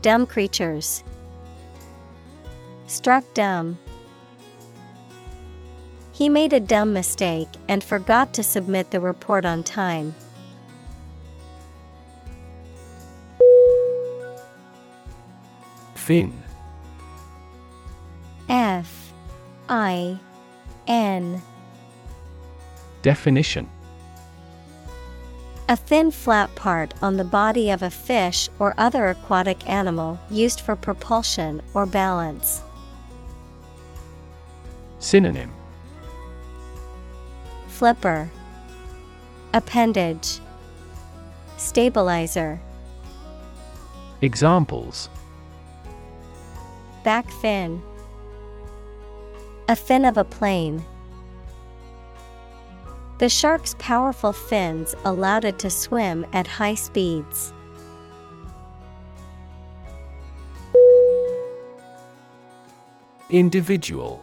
Dumb creatures. Struck dumb. He made a dumb mistake and forgot to submit the report on time. Fin F I N Definition A thin flat part on the body of a fish or other aquatic animal used for propulsion or balance. Synonym. Flipper. Appendage. Stabilizer. Examples. Back fin. A fin of a plane. The shark's powerful fins allowed it to swim at high speeds. Individual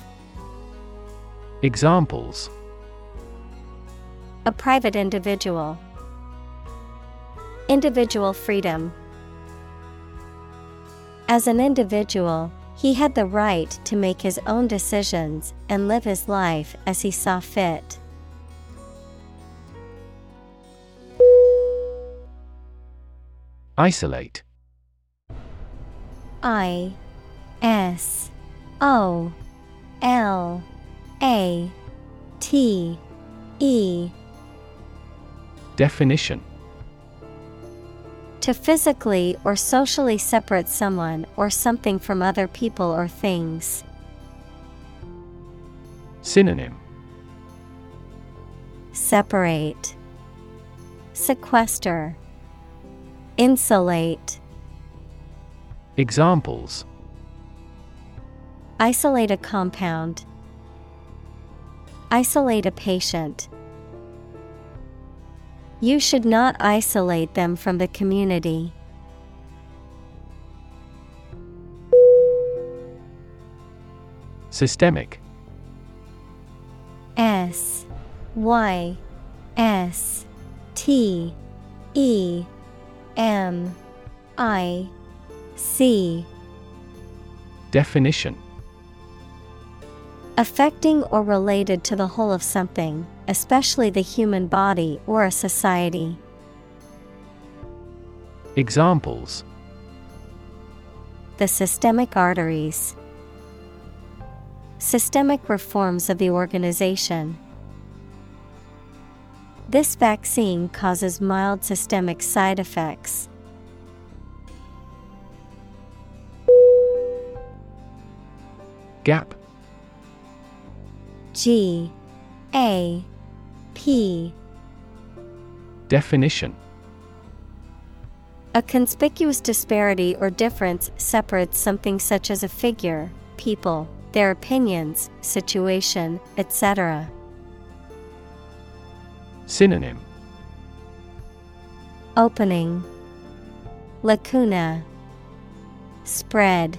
Examples A private individual. Individual freedom. As an individual, he had the right to make his own decisions and live his life as he saw fit. Isolate I S O L A T E. Definition. To physically or socially separate someone or something from other people or things. Synonym. Separate, Sequester, Insulate, Examples. Isolate a compound, Isolate a patient. You should not isolate them from the community. Systemic S Y S T E M I C Definition Affecting or related to the whole of something, especially the human body or a society. Examples The systemic arteries. Systemic reforms of the organization. This vaccine causes mild systemic side effects. Gap G A P. Definition. A conspicuous disparity or difference separates something such as a figure, people, their opinions, situation, etc. Synonym. Opening. Lacuna. Spread.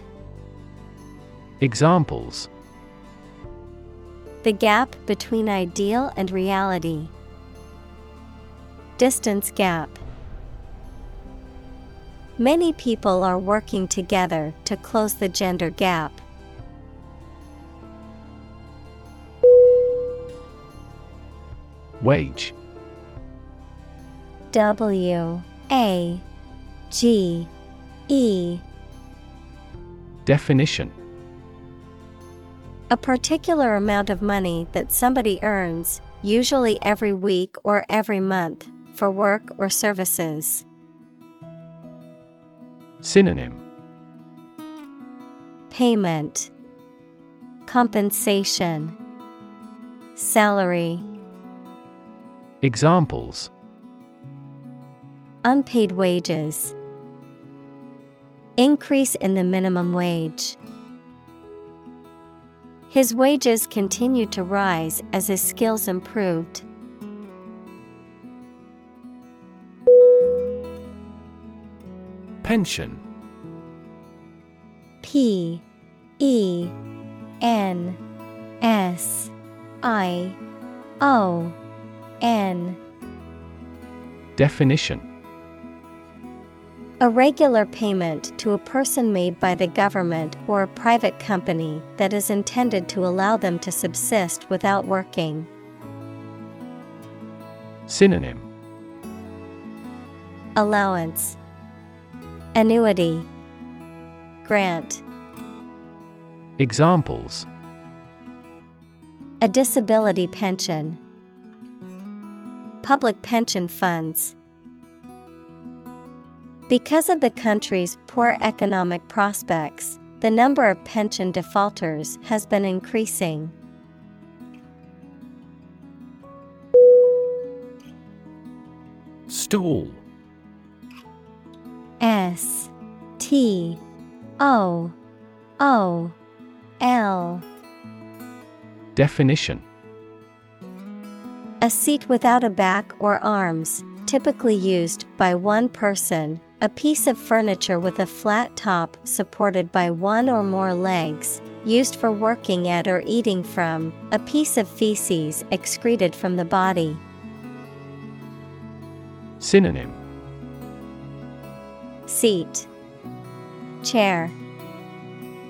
Examples The gap between ideal and reality. Distance gap. Many people are working together to close the gender gap. Wage W A G E Definition A particular amount of money that somebody earns, usually every week or every month, for work or services. Synonym. Payment. Compensation. Salary. Examples. Unpaid wages. Increase in the minimum wage. His wages continued to rise as his skills improved. Pension. P E N S I O N. Definition A regular payment to a person made by the government or a private company that is intended to allow them to subsist without working. Synonym. Allowance. Annuity. Grant. Examples. A disability pension. Public pension funds Because of the country's poor economic prospects, the number of pension defaulters has been increasing. Stall S T O O L. Definition. A seat without a back or arms, typically used by one person, a piece of furniture with a flat top supported by one or more legs, used for working at or eating from, a piece of feces excreted from the body. Synonym. Seat. Chair.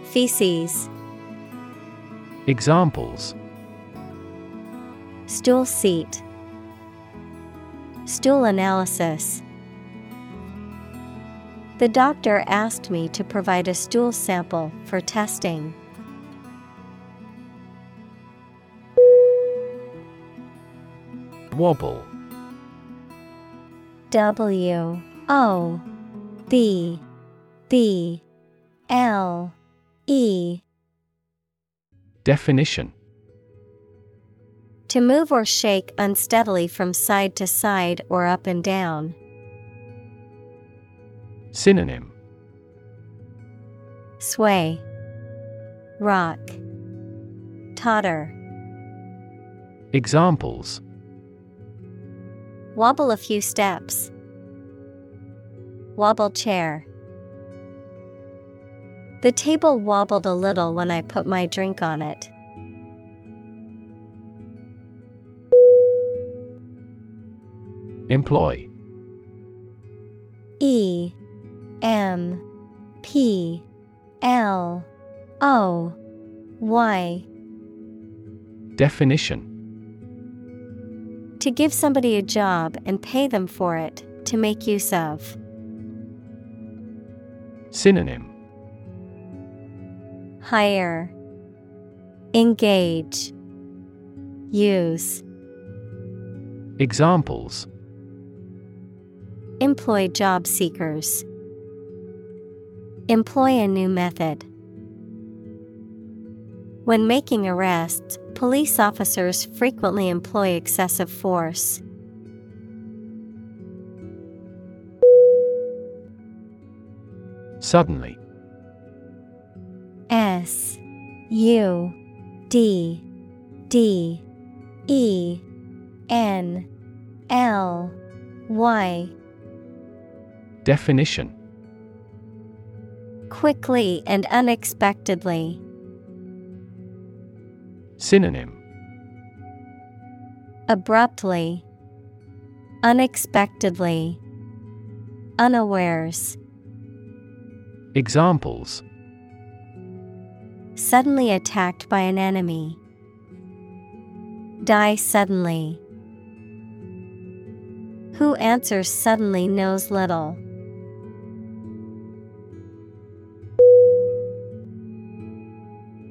Feces. Examples. Stool seat. Stool analysis The doctor asked me to provide a stool sample for testing. Wobble W O B B L E Definition To move or shake unsteadily from side to side or up and down. Synonym. Sway. Rock. Totter. Examples. Wobble a few steps. Wobble chair. The table wobbled a little when I put my drink on it. Employ. E M P L O Y. Definition. To give somebody a job and pay them for it, to make use of. Synonym. Hire. Engage. Use. Examples. Employ job seekers. Employ a new method. When making arrests, police officers frequently employ excessive force. Suddenly S U D D E N L Y Definition Quickly and unexpectedly. Synonym Abruptly, unexpectedly, unawares. Examples Suddenly attacked by an enemy. Die suddenly. Who answers suddenly knows little.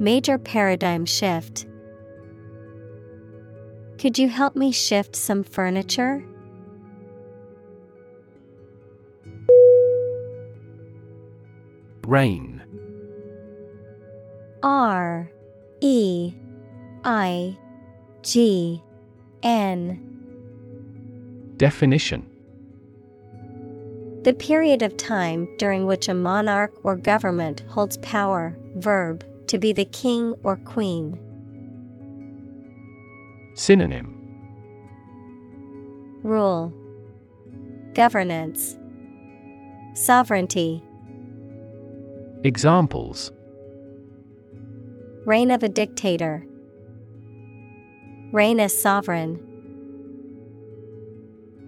Major paradigm shift. Could you help me shift some furniture? Reign R E I G N Definition The period of time during which a monarch or government holds power, verb, to be the king or queen. Synonym Rule Governance Sovereignty Examples Reign of a dictator. Reign as sovereign.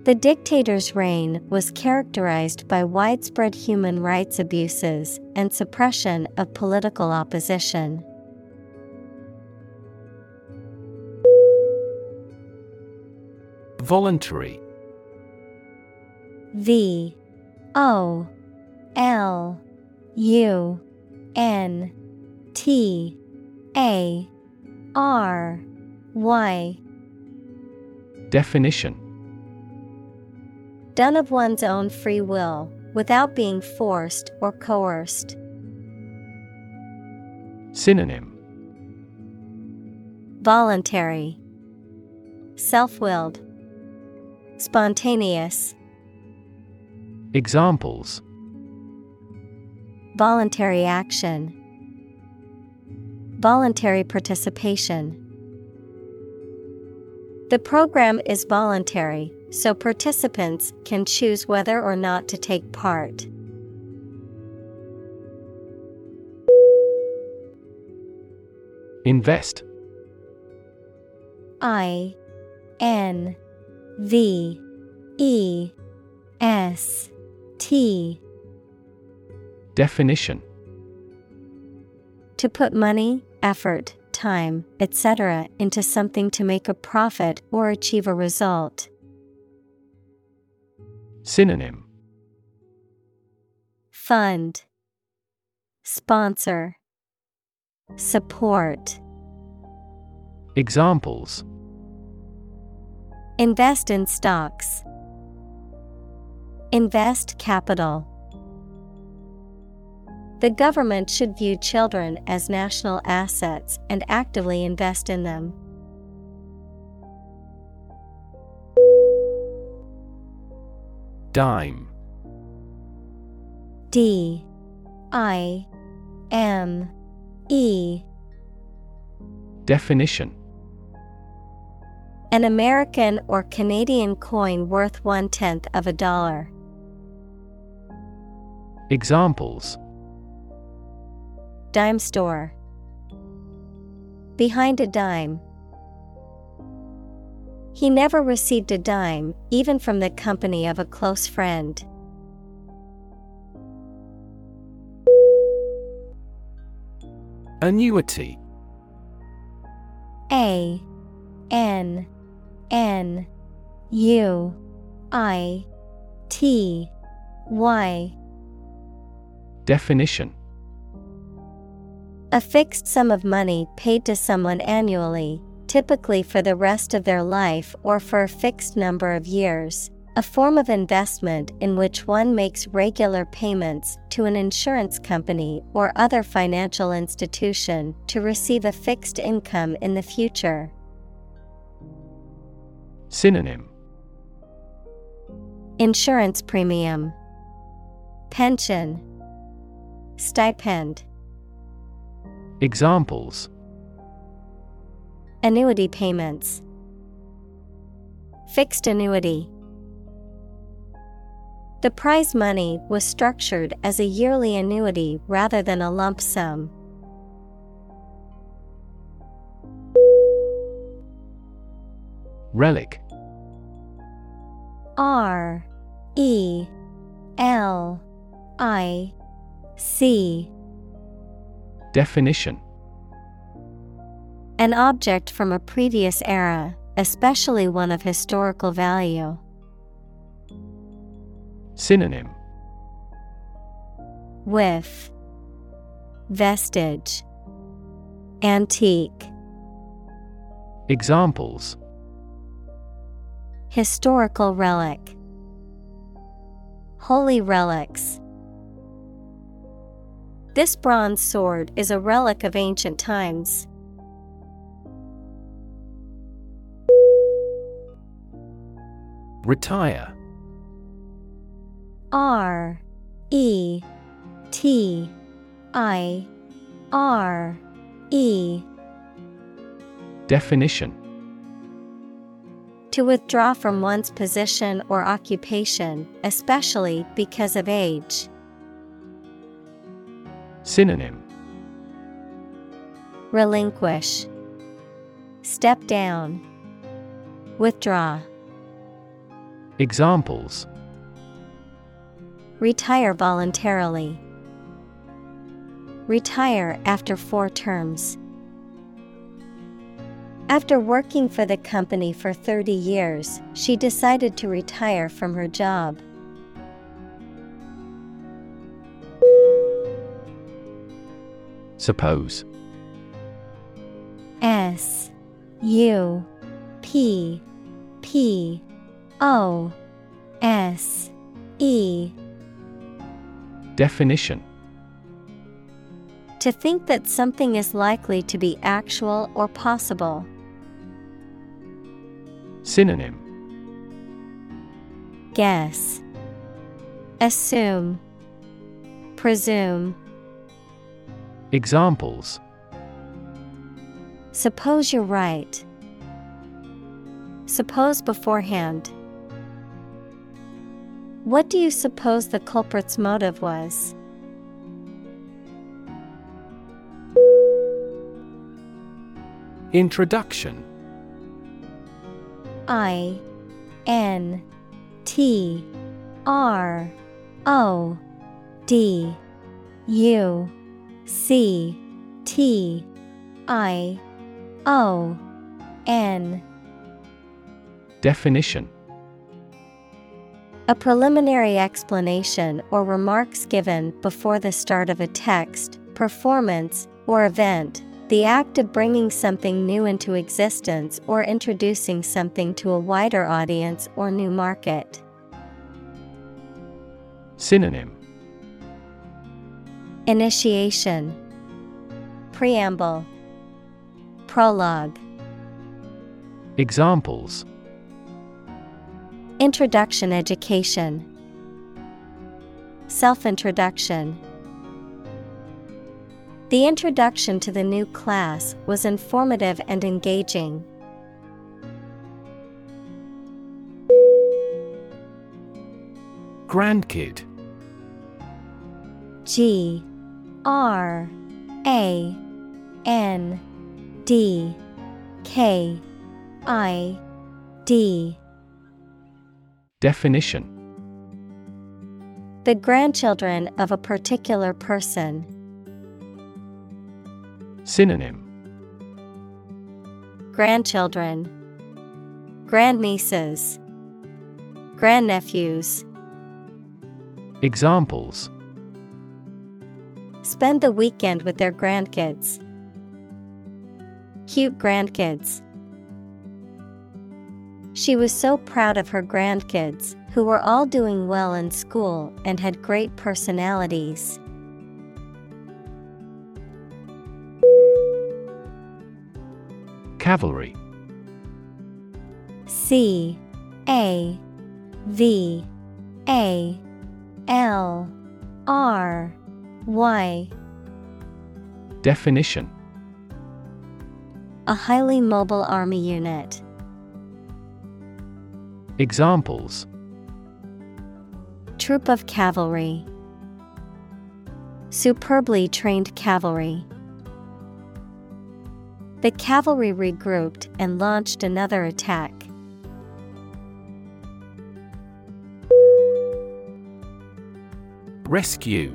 The dictator's reign was characterized by widespread human rights abuses and suppression of political opposition. Voluntary. V. O. L. U. N. T. A. R. Y. Definition Done of one's own free will, without being forced or coerced. Synonym. Voluntary, Self willed, Spontaneous, Examples. Voluntary action, Voluntary participation. The program is voluntary, so participants can choose whether or not to take part. Invest I N V E S T Definition To put money, effort, time, etc., into something to make a profit or achieve a result. Synonym Fund, Sponsor, Support. Examples Invest in stocks. Invest capital. The government should view children as national assets and actively invest in them. Dime D I M E Definition An American or Canadian coin worth one tenth of a dollar. Examples Dime store. Behind a dime. He never received a dime, even from the company of a close friend. Annuity A N N U I T Y. Definition A fixed sum of money paid to someone annually, typically for the rest of their life or for a fixed number of years. A form of investment in which one makes regular payments to an insurance company or other financial institution to receive a fixed income in the future. Synonym Insurance premium, Pension, Stipend. Examples Annuity payments, Fixed annuity. The prize money was structured as a yearly annuity rather than a lump sum. Relic R E L I C Definition An object from a previous era, especially one of historical value. Synonym. With. Vestige. Antique. Examples. Historical relic. Holy relics. This bronze sword is a relic of ancient times. Retire. R E T I R E. Definition. To withdraw from one's position or occupation, especially because of age. Synonym. Relinquish, Step down, Withdraw. Examples Retire voluntarily. Retire after four terms. After working for the company for 30 years, she decided to retire from her job. Suppose S U P P O S E Definition To think that something is likely to be actual or possible. Synonym Guess. Assume. Presume. Examples Suppose you're right. Suppose beforehand. What do you suppose the culprit's motive was? Introduction. I N T R O D U C T I O N. Definition A preliminary explanation or remarks given before the start of a text, performance, or event. The act of bringing something new into existence or introducing something to a wider audience or new market. Synonym. Initiation. Preamble. Prologue. Examples Introduction Education. Self Introduction The introduction to the new class was informative and engaging. Grandkid. G R A N D K I D Definition The grandchildren of a particular person. Synonym Grandchildren, grandnieces, grandnephews. Examples Spend the weekend with their grandkids. Cute grandkids. She was so proud of her grandkids, who were all doing well in school and had great personalities. Cavalry. C. A. V. A. L. R. Y. Definition. A highly mobile army unit. Examples. Troop of cavalry. Superbly trained cavalry. The cavalry regrouped and launched another attack. Rescue.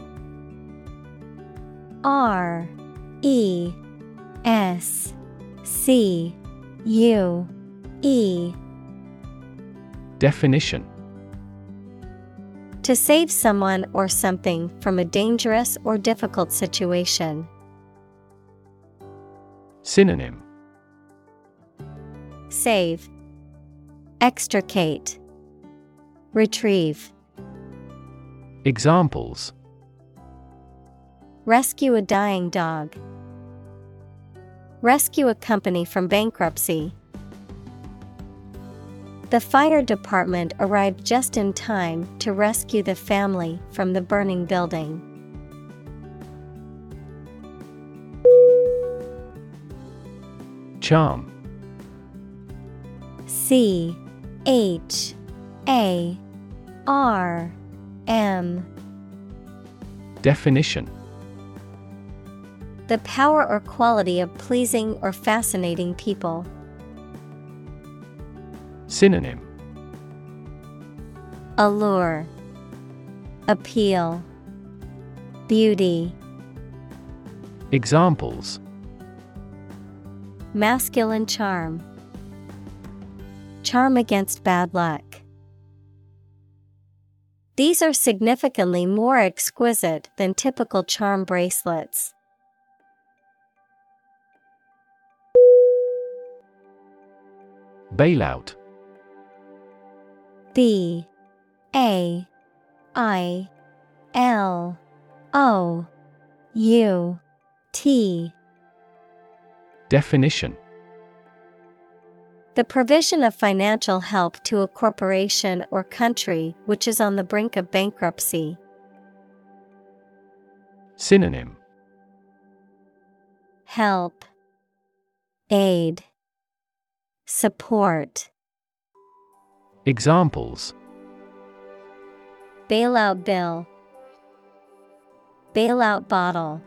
R. E. S. C. U. E Definition To save someone or something from a dangerous or difficult situation. Synonym Save, Extricate, Retrieve. Examples Rescue a dying dog. Rescue a company from bankruptcy. The fire department arrived just in time to rescue the family from the burning building. Charm C H A R M Definition The power or quality of pleasing or fascinating people. Synonym Allure, Appeal, Beauty. Examples Masculine charm. Charm against bad luck. These are significantly more exquisite than typical charm bracelets. Bailout B A I L O U T. Definition. The provision of financial help to a corporation or country which is on the brink of bankruptcy. Synonym. Help, Aid, Support. Examples Bailout bill, Bailout bottle.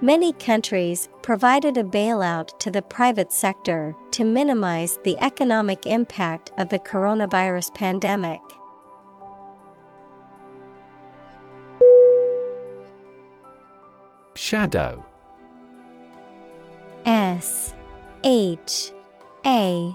Many countries provided a bailout to the private sector to minimize the economic impact of the coronavirus pandemic. Shadow S H A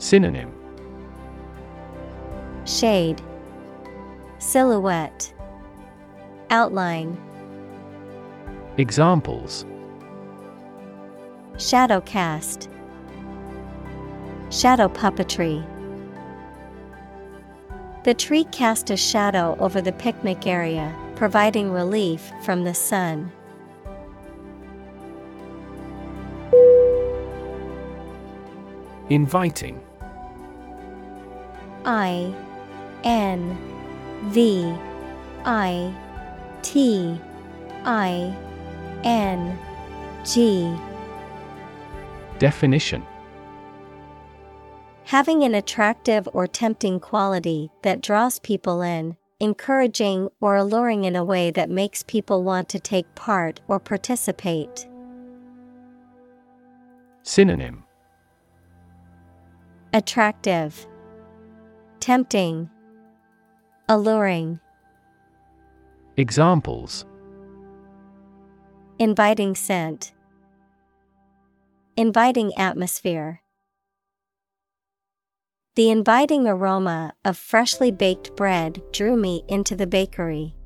Synonym. Shade, Silhouette, Outline, Examples. Shadow cast, Shadow puppetry. The tree cast a shadow over the picnic area, providing relief from the sun. Inviting I N V I T I N G. Definition. Having an attractive or tempting quality that draws people in, encouraging or alluring in a way that makes people want to take part or participate. Synonym. Attractive, Tempting, Alluring. Examples Inviting scent, Inviting atmosphere. The inviting aroma of freshly baked bread drew me into the bakery.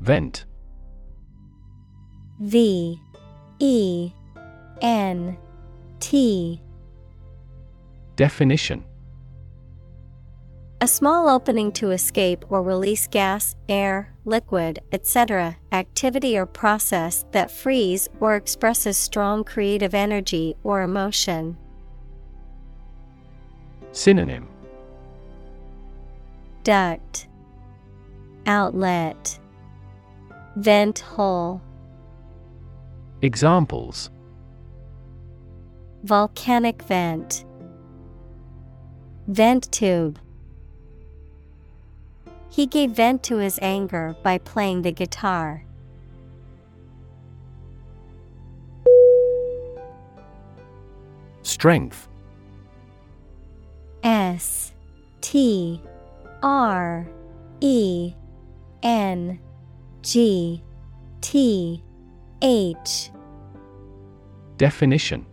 Vent V E N T. Definition. A small opening to escape or release gas, air, liquid, etc., activity or process that frees or expresses strong creative energy or emotion. Synonym. Duct. Outlet. Vent hole. Examples Volcanic vent. Vent tube. He gave vent to his anger by playing the guitar. Strength. S T R E N G T H. Definition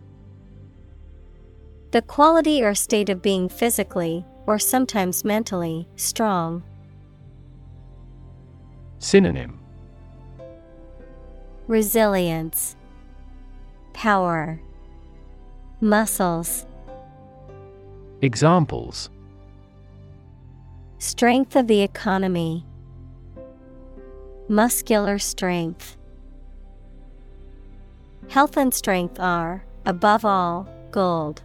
The quality or state of being physically, or sometimes mentally, strong. Synonym Resilience, Power, Muscles, Examples Strength of the economy, Muscular strength. Health and strength are, above all, gold.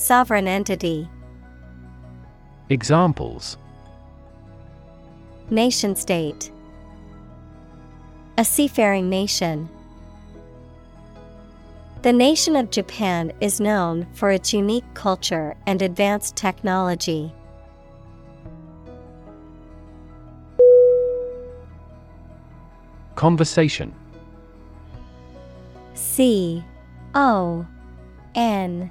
Sovereign entity Examples Nation state A seafaring nation. The nation of Japan is known for its unique culture and advanced technology. Conversation C O N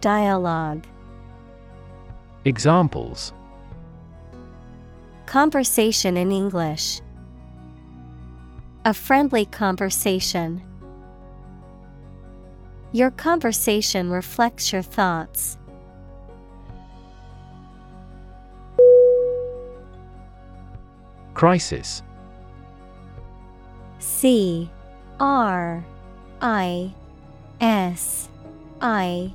Dialogue. Examples. Conversation in English. A friendly conversation. Your conversation reflects your thoughts. Crisis. C. R. I. S. I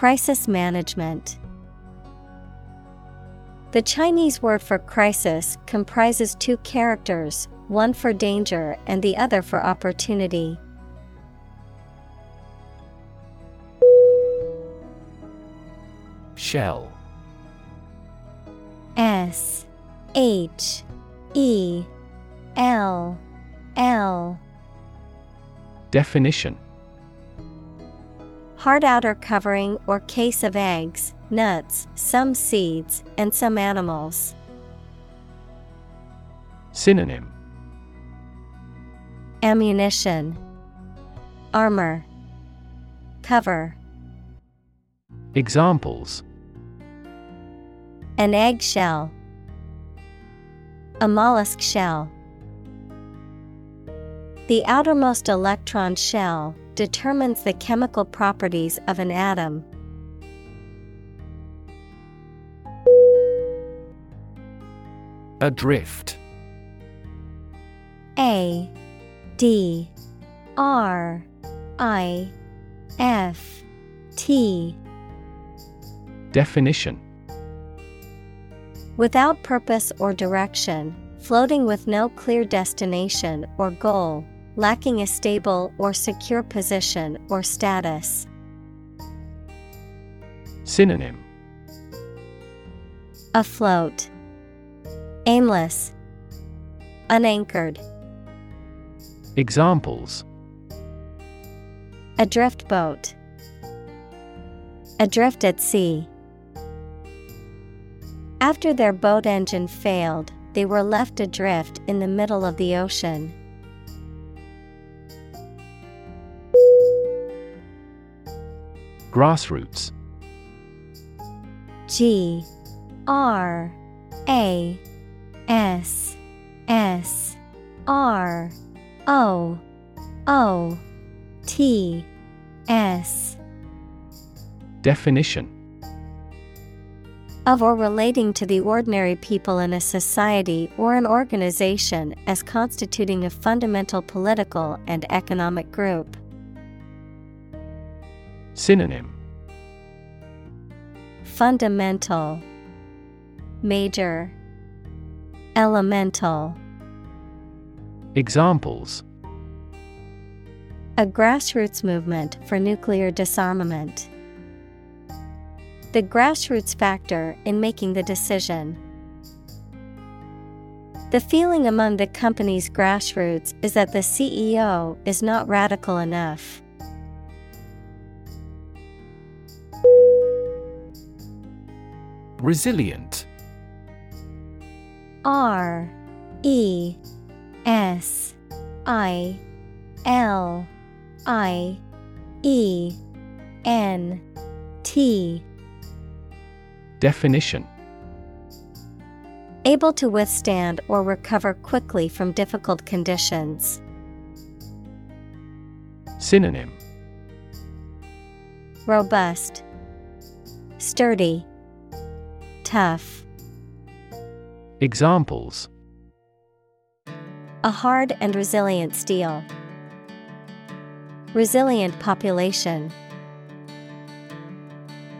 Crisis management. The Chinese word for crisis comprises two characters, one for danger and the other for opportunity. Shell. S H E L L. Definition Hard outer covering or case of eggs, nuts, some seeds, and some animals. Synonym Ammunition, Armor, Cover. Examples An eggshell, a mollusk shell. The outermost electron shell determines the chemical properties of an atom. Adrift. A D R I F T. Definition. Without purpose or direction, floating with no clear destination or goal, lacking a stable or secure position or status. Synonym Afloat, Aimless, Unanchored. Examples A drift boat, Adrift at sea. After their boat engine failed, they were left adrift in the middle of the ocean. Grassroots. G R A S S R O O T S. Definition. Of or relating to the ordinary people in a society or an organization as constituting a fundamental political and economic group. Synonym Fundamental Major Elemental Examples A grassroots movement for nuclear disarmament. The grassroots factor in making the decision. The feeling among the company's grassroots is that the CEO is not radical enough. Resilient. R E S I L I E N T. Definition. Able to withstand or recover quickly from difficult conditions. Synonym. Robust, Sturdy, Tough. Examples A hard and resilient steel. Resilient population.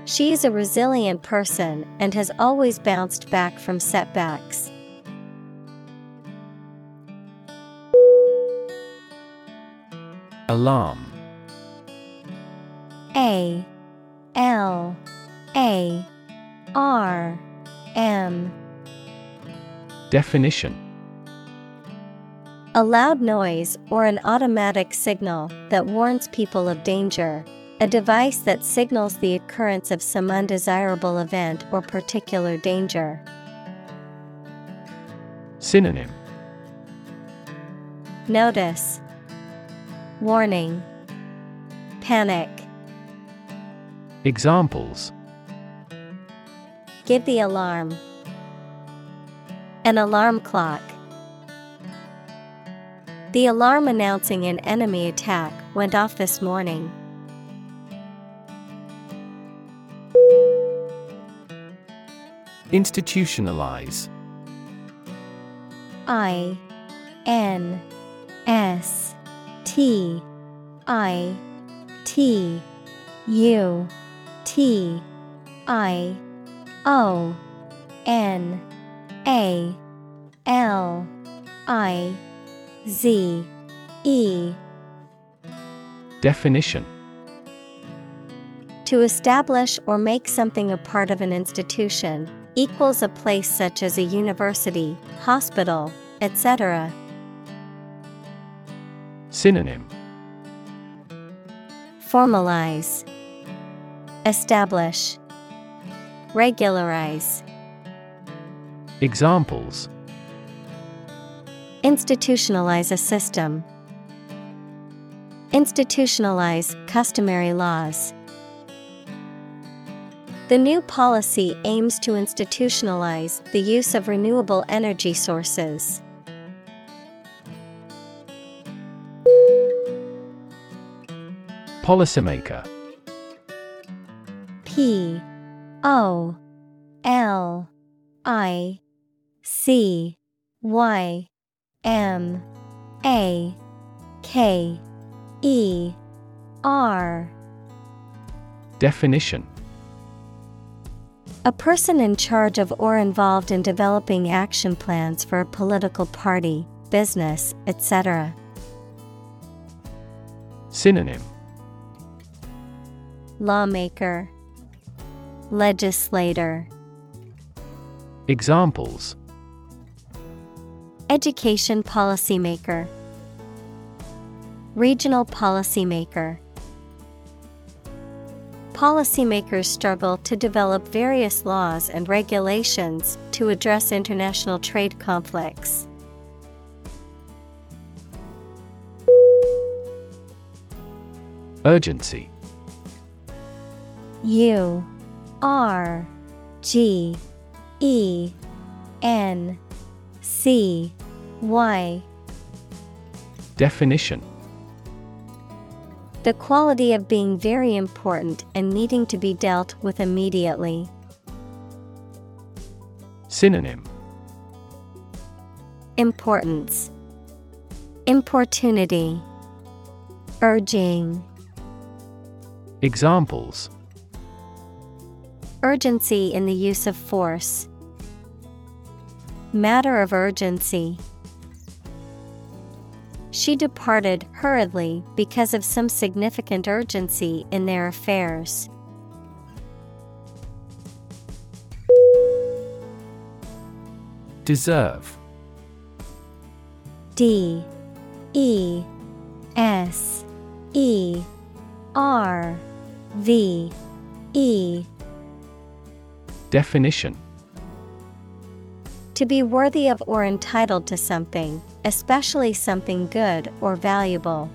She is a resilient person and has always bounced back from setbacks. Alarm A L A R M. Definition. A loud noise or an automatic signal that warns people of danger. A device that signals the occurrence of some undesirable event or particular danger. Synonym. Notice. Warning. Panic. Examples Give the alarm. An alarm clock. The alarm announcing an enemy attack went off this morning. Institutionalize I N S T I T U T I O N A L I Z E. Definition. To establish or make something a part of an institution equals a place such as a university, hospital, etc. Synonym. Formalize, Establish, Regularize. Examples Institutionalize a system. Institutionalize customary laws. The new policy aims to institutionalize the use of renewable energy sources. Policymaker P O L I C Y M A K E R Definition. A person in charge of or involved in developing action plans for a political party, business, etc. Synonym. Lawmaker, Legislator, Examples. Education policymaker, Regional policymaker. Policymakers struggle to develop various laws and regulations to address international trade conflicts. Urgency. U R G E N C Y. Definition. The quality of being very important and needing to be dealt with immediately. Synonym. Importance. Importunity. Urging. Examples Urgency in the use of force. Matter of urgency. She departed hurriedly because of some significant urgency in their affairs. Deserve. D. E. S. E. R. V. E Definition To be worthy of or entitled to something, especially something good or valuable.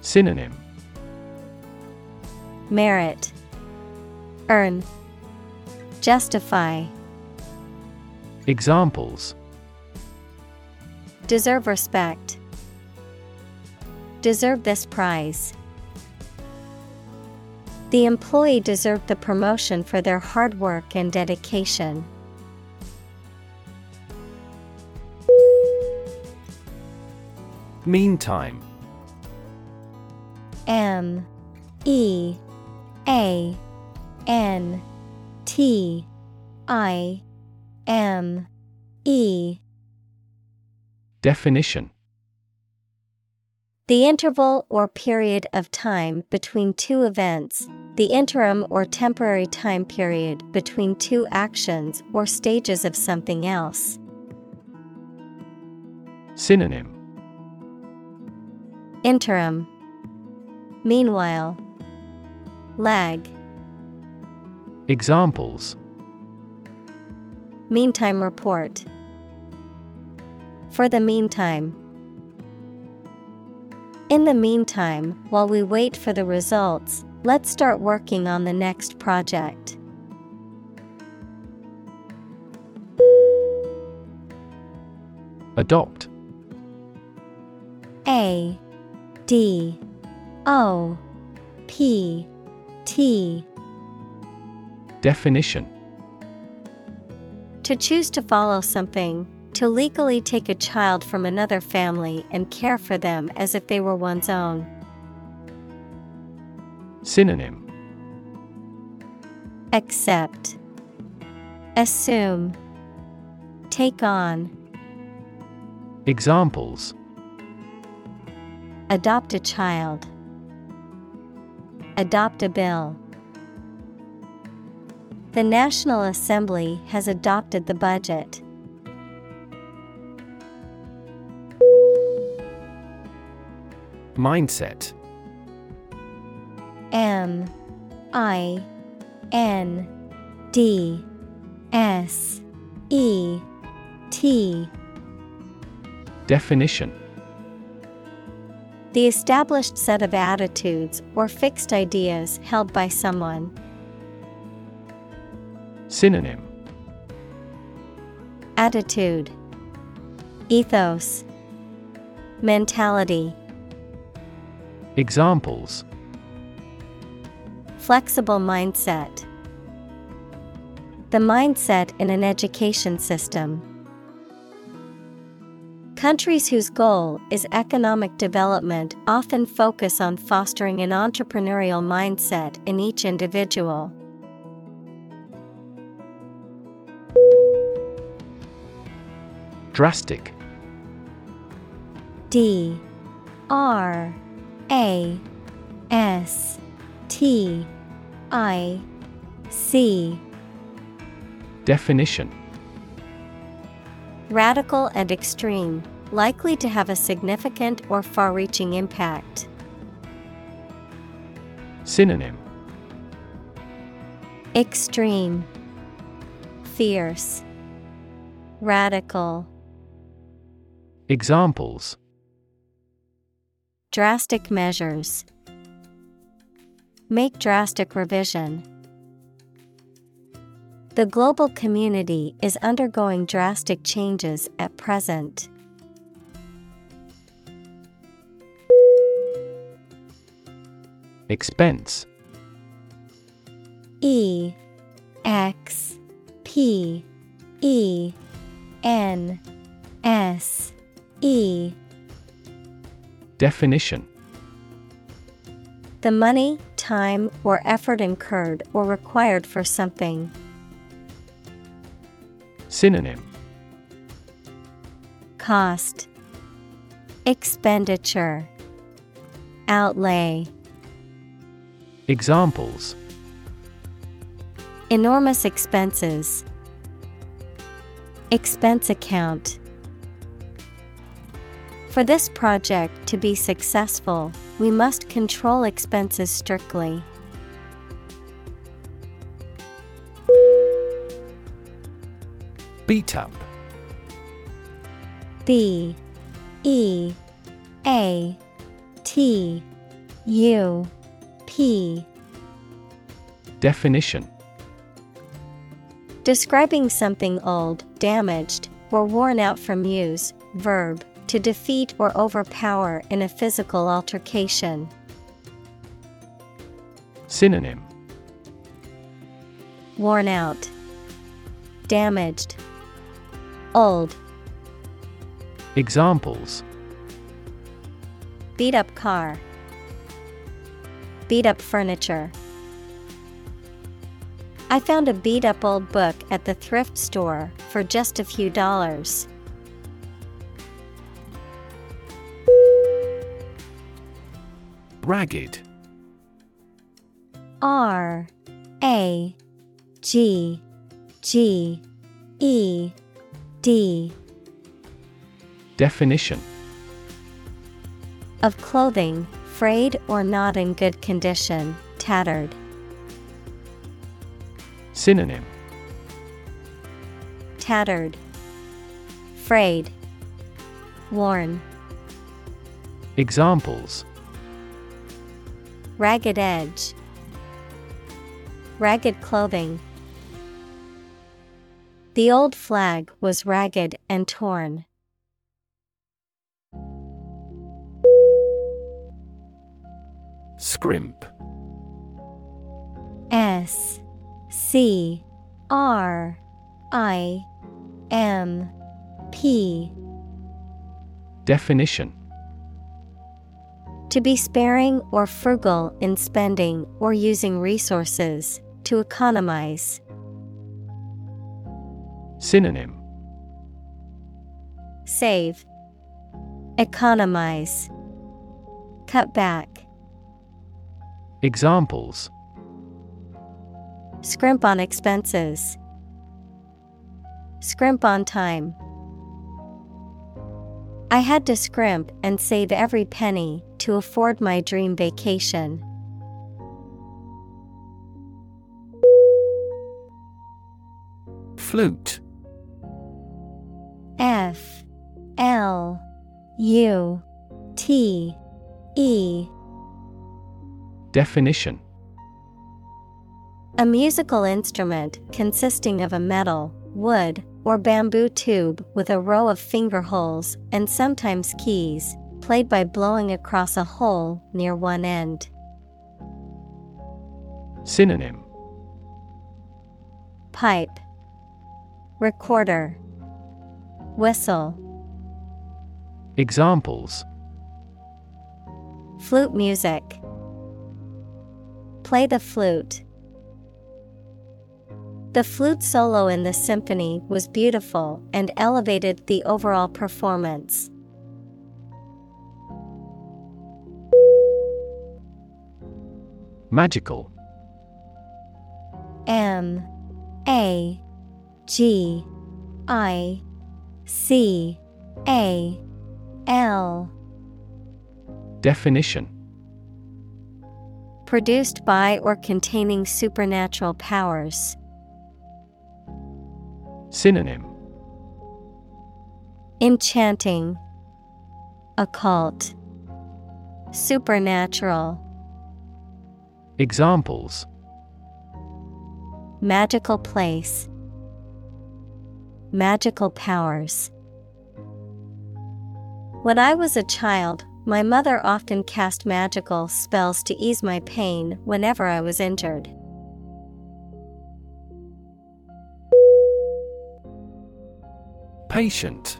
Synonym Merit Earn Justify Examples Deserve respect. Deserve this prize. The employee deserved the promotion for their hard work and dedication. Meantime. M. E. A. N. T. I. M. E. Definition. The interval or period of time between two events, the interim or temporary time period between two actions or stages of something else. Synonym. Interim. Meanwhile. Lag. Examples. Meantime report. For the meantime. In the meantime, while we wait for the results, let's start working on the next project. Adopt A D O P T Definition To choose to follow something, to legally take a child from another family and care for them as if they were one's own. Synonym Accept, Assume. Take on. Examples Adopt a child. Adopt a bill. The National Assembly has adopted the budget. Mindset M I N D S E T. Definition. The established set of attitudes or fixed ideas held by someone. Synonym. Attitude. Ethos. Mentality. Examples Flexible mindset. The mindset in an education system. Countries whose goal is economic development often focus on fostering an entrepreneurial mindset in each individual. Drastic D R A S T I C Definition. Radical and extreme, likely to have a significant or far reaching impact. Synonym. Extreme, Fierce, Radical, Examples. Drastic measures. Make drastic revision. The global community is undergoing drastic changes at present. Expense E X P E N S E Definition The money, time, or effort incurred or required for something. Synonym Cost Expenditure Outlay Examples Enormous expenses. Expense account. For this project to be successful, we must control expenses strictly. Beat up. B E A T U P. Definition. Describing something old, damaged, or worn out from use, verb, to defeat or overpower in a physical altercation. Synonym Worn out, damaged, old, Examples beat up car, beat up furniture. I found a beat up old book at the thrift store for just a few dollars. Ragged. R A G G E D. Definition. Of clothing, frayed or not in good condition, tattered. Synonym. Tattered, frayed, worn. Examples Ragged edge, ragged clothing. The old flag was ragged and torn. Scrimp S C R I M P Definition To be sparing or frugal in spending or using resources, to economize. Synonym Save, Economize, Cut back. Examples Scrimp on expenses. Scrimp on time. I had to scrimp and save every penny to afford my dream vacation. Flute. F L U T E. Definition. A musical instrument consisting of a metal, wood, or bamboo tube with a row of finger holes and sometimes keys, played by blowing across a hole near one end. Synonym Pipe, Recorder, Whistle, Examples Flute music. Play the flute. The flute solo in the symphony was beautiful and elevated the overall performance. Magical. M A G I C A L. Definition. Produced by or containing supernatural powers. Synonym. Enchanting, Occult, Supernatural, Examples Magical place, Magical powers. When I was a child, my mother often cast magical spells to ease my pain whenever I was injured. Patient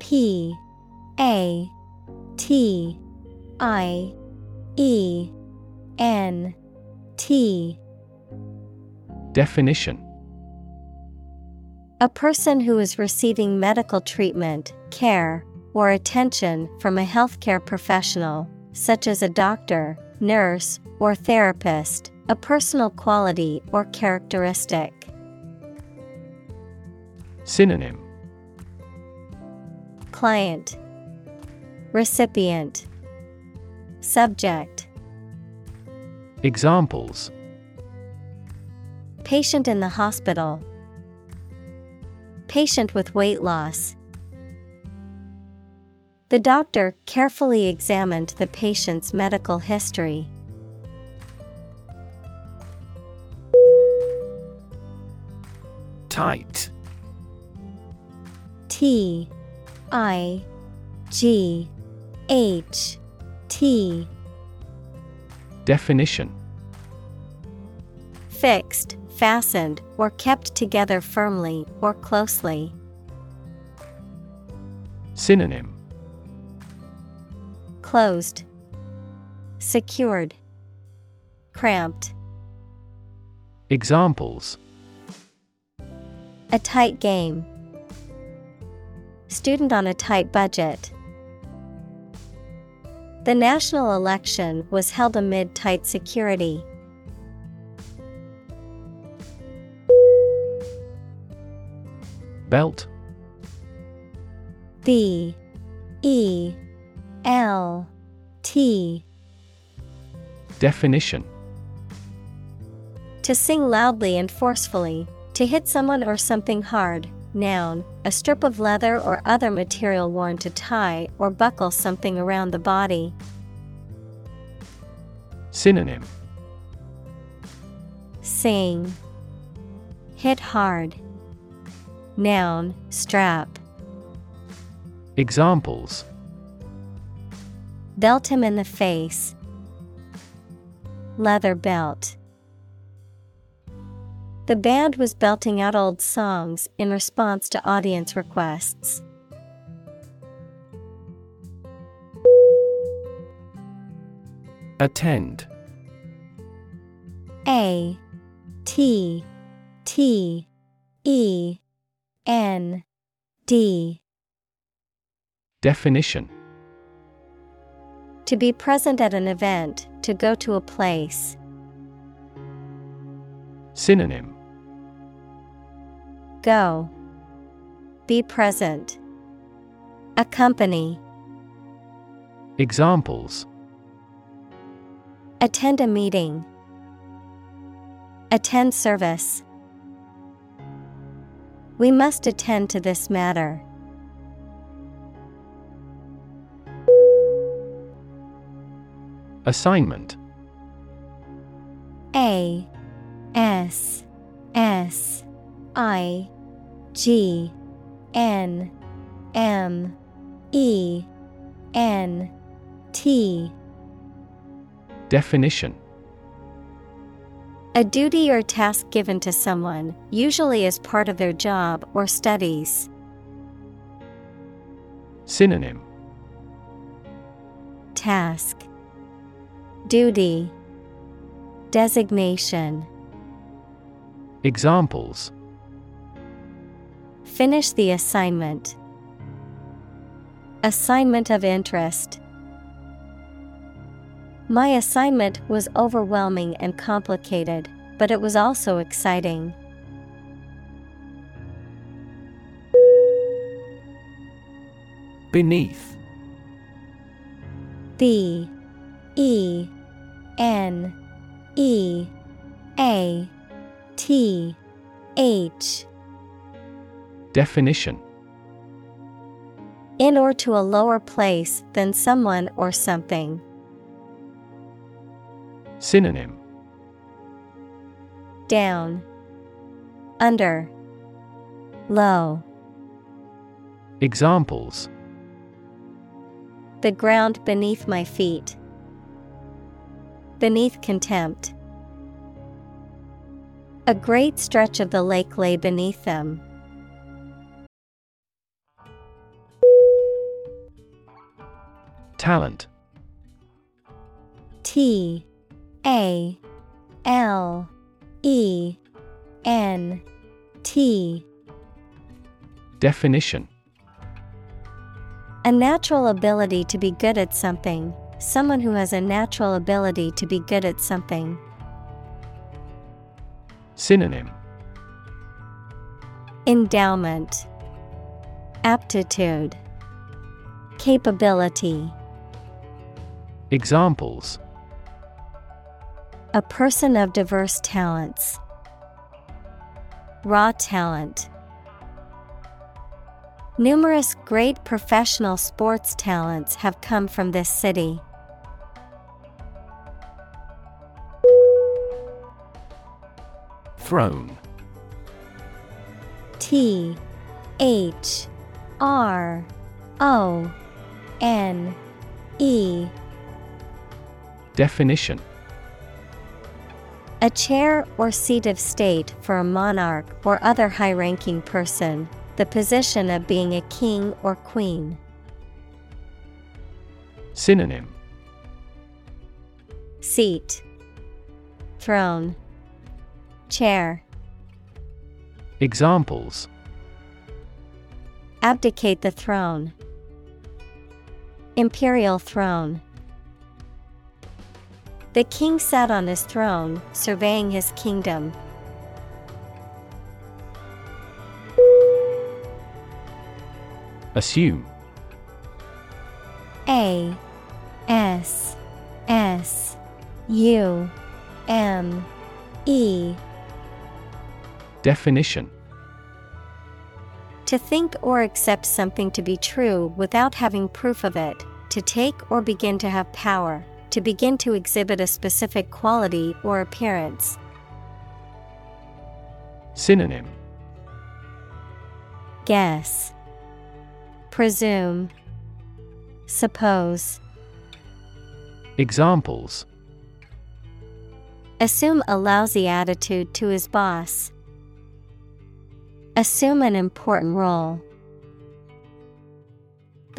P A T I E N T. Definition. A person who is receiving medical treatment, care, or attention from a healthcare professional, such as a doctor, nurse, or therapist, a personal quality or characteristic. Synonym. Client. Recipient Subject Examples Patient in the hospital. Patient with weight loss. The doctor carefully examined the patient's medical history. Tight T I G H T Definition Fixed, fastened, or kept together firmly or closely. Synonym Closed, Secured, Cramped. Examples A tight game. Student on a tight budget. The national election was held amid tight security. Belt. B. E. L. T. Definition. To sing loudly and forcefully, to hit someone or something hard. Noun, a strip of leather or other material worn to tie or buckle something around the body. Synonym Sing. Hit hard. Noun, strap. Examples Belt him in the face. Leather belt. The band was belting out old songs in response to audience requests. Attend A T T E N D Definition To be present at an event, to go to a place. Synonym Go. Be present. Accompany. Examples Attend a meeting. Attend service. We must attend to this matter. Assignment A S S I G N M E N T. Definition. A duty or task given to someone, usually as part of their job or studies. Synonym. Task. Duty. Designation. Examples Finish the assignment. Assignment of interest. My assignment was overwhelming and complicated, but it was also exciting. Beneath B E N E A T H Definition In or to a lower place than someone or something. Synonym Down, Under, Low. Examples The ground beneath my feet. Beneath contempt. A great stretch of the lake lay beneath them. Talent. T A L E N T. Definition. A natural ability to be good at something, someone who has a natural ability to be good at something. Synonym. Endowment, Aptitude, Capability. Examples A person of diverse talents. Raw talent. Numerous great professional sports talents have come from this city. Throne T H R O N E Definition A chair or seat of state for a monarch or other high ranking person, the position of being a king or queen. Synonym Seat, Throne, Chair. Examples Abdicate the throne. Imperial throne. The king sat on his throne, surveying his kingdom. Assume. A S S U M E. Definition. To think or accept something to be true without having proof of it, to take or begin to have power, to begin to exhibit a specific quality or appearance. Synonym Guess, Presume, Suppose. Examples Assume a lousy attitude to his boss. Assume an important role.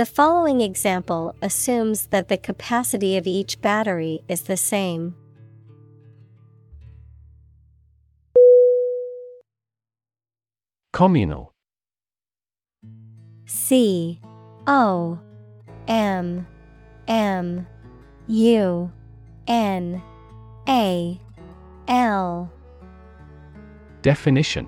The following example assumes that the capacity of each battery is the same. Communal. C O M M U N A L. Definition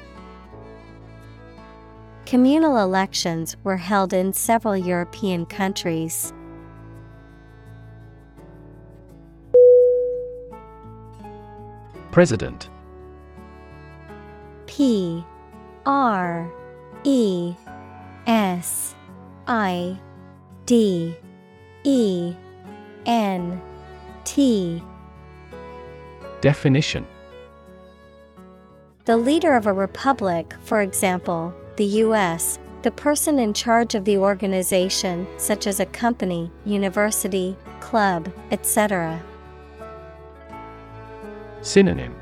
Communal elections were held in several European countries. President. P R E S I D E N T. Definition. The leader of a republic, for example, the U.S., the person in charge of the organization, such as a company, university, club, etc. Synonym.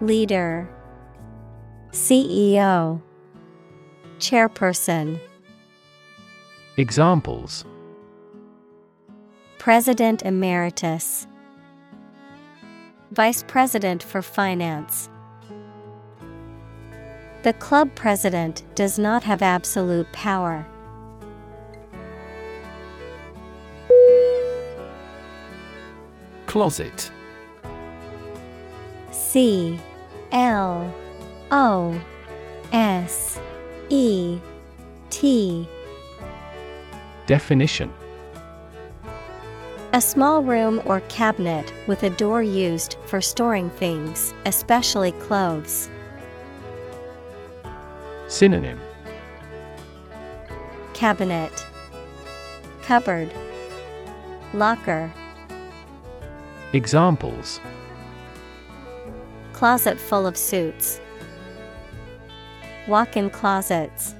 Leader. CEO Chairperson. Examples. President Emeritus. Vice President for Finance The club president does not have absolute power. Closet C L O S E T Definition A small room or cabinet with a door used for storing things, especially clothes. Synonym Cabinet Cupboard Locker Examples Closet full of suits. Walk in closets.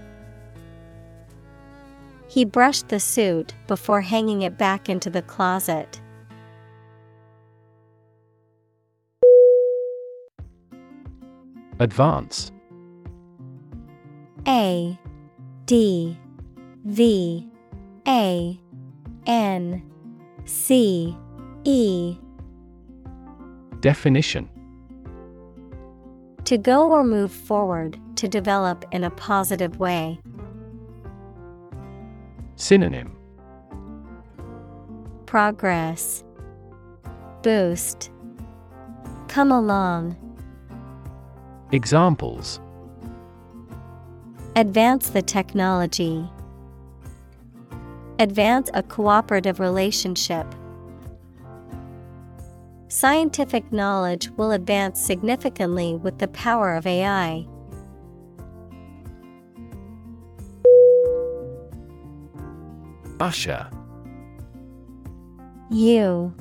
He brushed the suit before hanging it back into the closet. Advance A D V A N C E. Definition. To go or move forward, to develop in a positive way. Synonym. Progress. Boost. Come along. Examples Advance the technology. Advance a cooperative relationship. Scientific knowledge will advance significantly with the power of AI. Usher U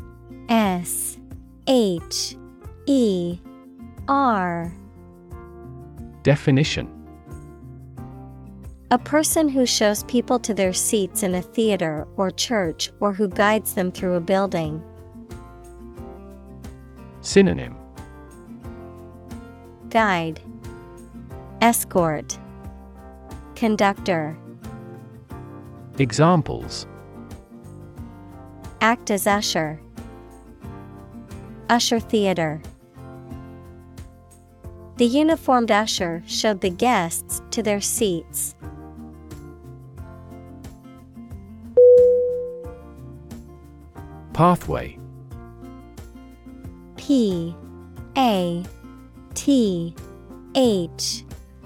S H E R Definition A person who shows people to their seats in a theater or church or who guides them through a building. Synonym Guide Escort Conductor Examples Act as usher. Usher Theater. The uniformed usher showed the guests to their seats. Pathway. P A T H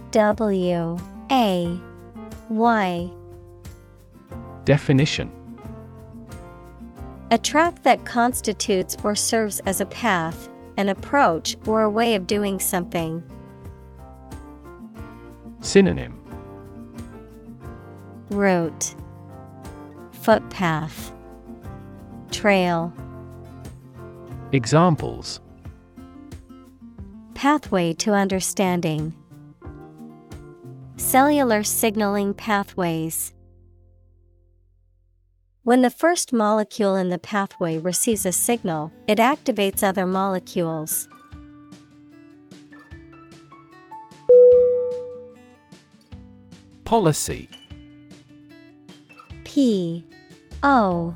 W A Y. Definition. A track that constitutes or serves as a path, an approach, or a way of doing something. Synonym. Route. Footpath Trail Examples Pathway to understanding Cellular signaling pathways. When the first molecule in the pathway receives a signal, it activates other molecules. Policy P O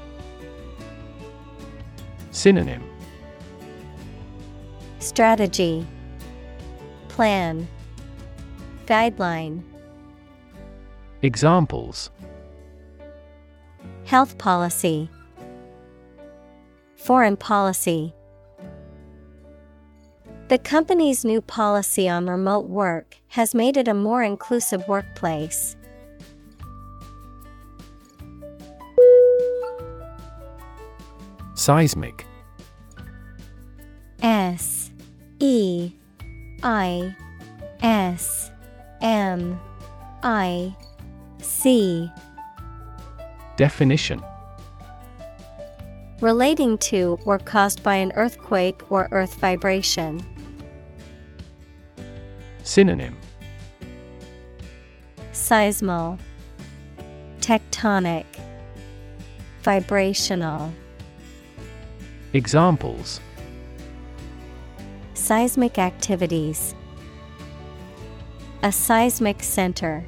Synonym. Strategy. Plan. Guideline. Examples. Health policy. Foreign policy. The company's new policy on remote work has made it a more inclusive workplace. Seismic. S E I S M I C. Definition. Relating to or caused by an earthquake or earth vibration. Synonym. Seismal. Tectonic. Vibrational Examples. Seismic activities. A seismic center.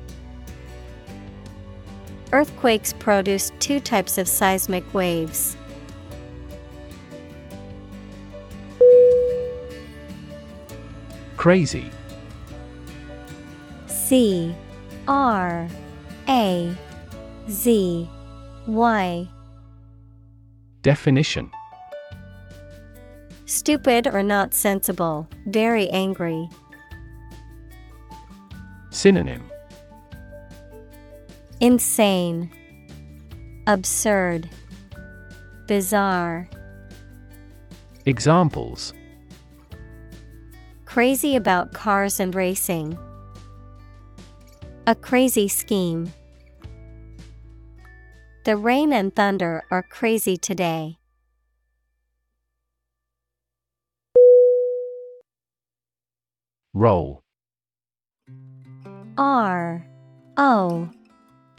Earthquakes produce two types of seismic waves. Crazy. C. R. A. Z. Y. Definition Stupid or not sensible, very angry. Synonym Insane, Absurd, Bizarre. Examples Crazy about cars and racing. A crazy scheme. The rain and thunder are crazy today. Roll. R O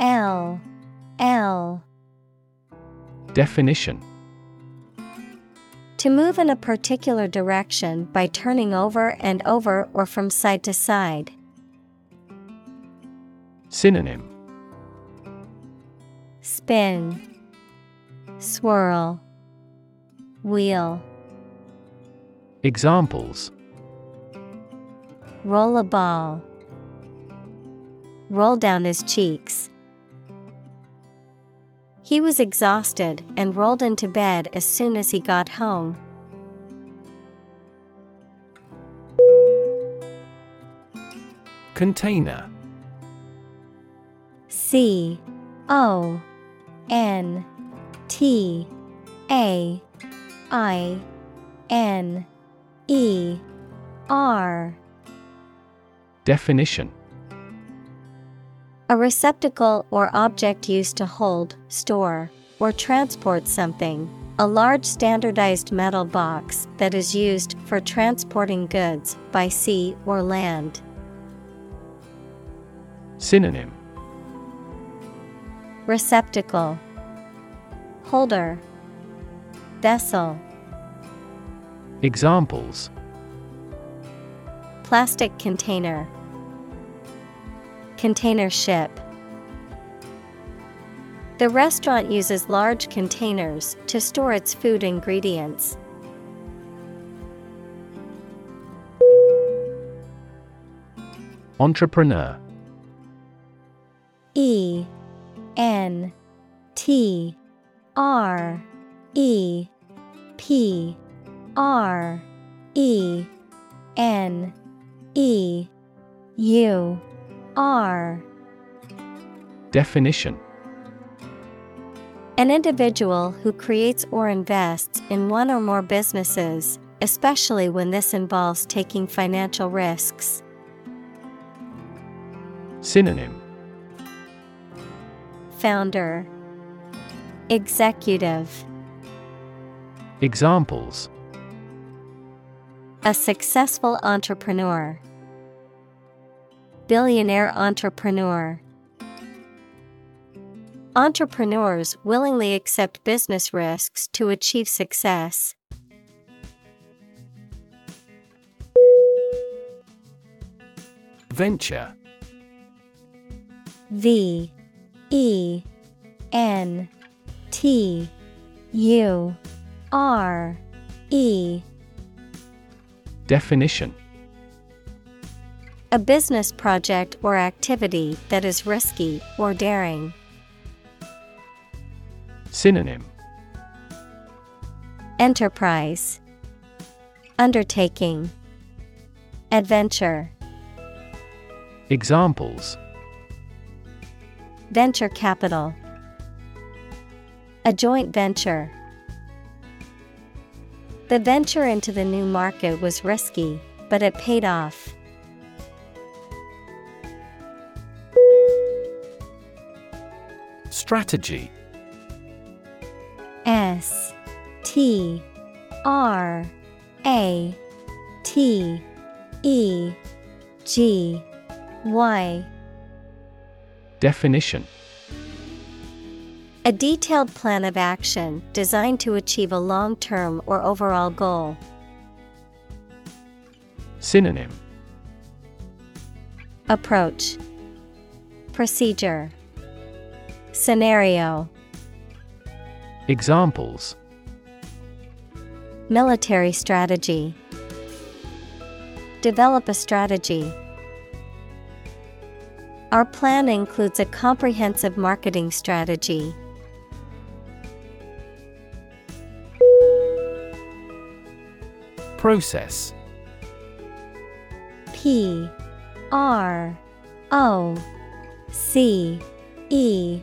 L L. Definition. To move in a particular direction by turning over and over or from side to side. Synonym. Spin, Swirl, Wheel. Examples Roll a ball. Roll down his cheeks. He was exhausted and rolled into bed as soon as he got home. Container C O N T A I N E R Definition. A receptacle or object used to hold, store, or transport something. A large standardized metal box that is used for transporting goods by sea or land. Synonym. Receptacle. Holder. Vessel. Examples. Plastic container Container ship. The restaurant uses large containers to store its food ingredients. Entrepreneur. E N T R E P R E N E U R Definition. An individual who creates or invests in one or more businesses, especially when this involves taking financial risks. Synonym. Founder. Executive. Examples. A successful entrepreneur. Billionaire entrepreneur. Entrepreneurs willingly accept business risks to achieve success. Venture V E N T U R E Definition A business project or activity that is risky or daring. Synonym Enterprise Undertaking Adventure Examples Venture capital A joint venture. The venture into the new market was risky, but it paid off. Strategy. S T R A T E G Y. Definition. A detailed plan of action designed to achieve a long term or overall goal. Synonym. Approach. Procedure Scenario. Examples. Military strategy. Develop a strategy. Our plan includes a comprehensive marketing strategy. Process. P R O C E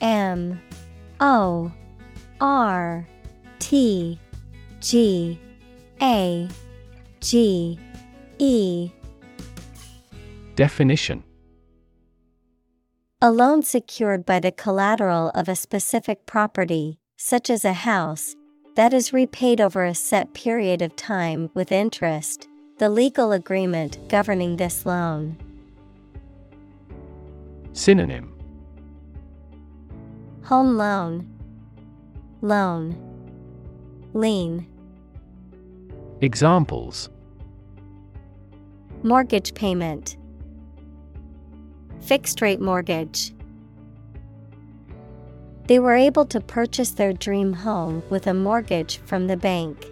M O R T G A G E. Definition. A loan secured by the collateral of a specific property, such as a house, that is repaid over a set period of time with interest, the legal agreement governing this loan. Synonym Home loan, loan, lien. Examples. Mortgage payment, fixed rate mortgage. They were able to purchase their dream home with a mortgage from the bank.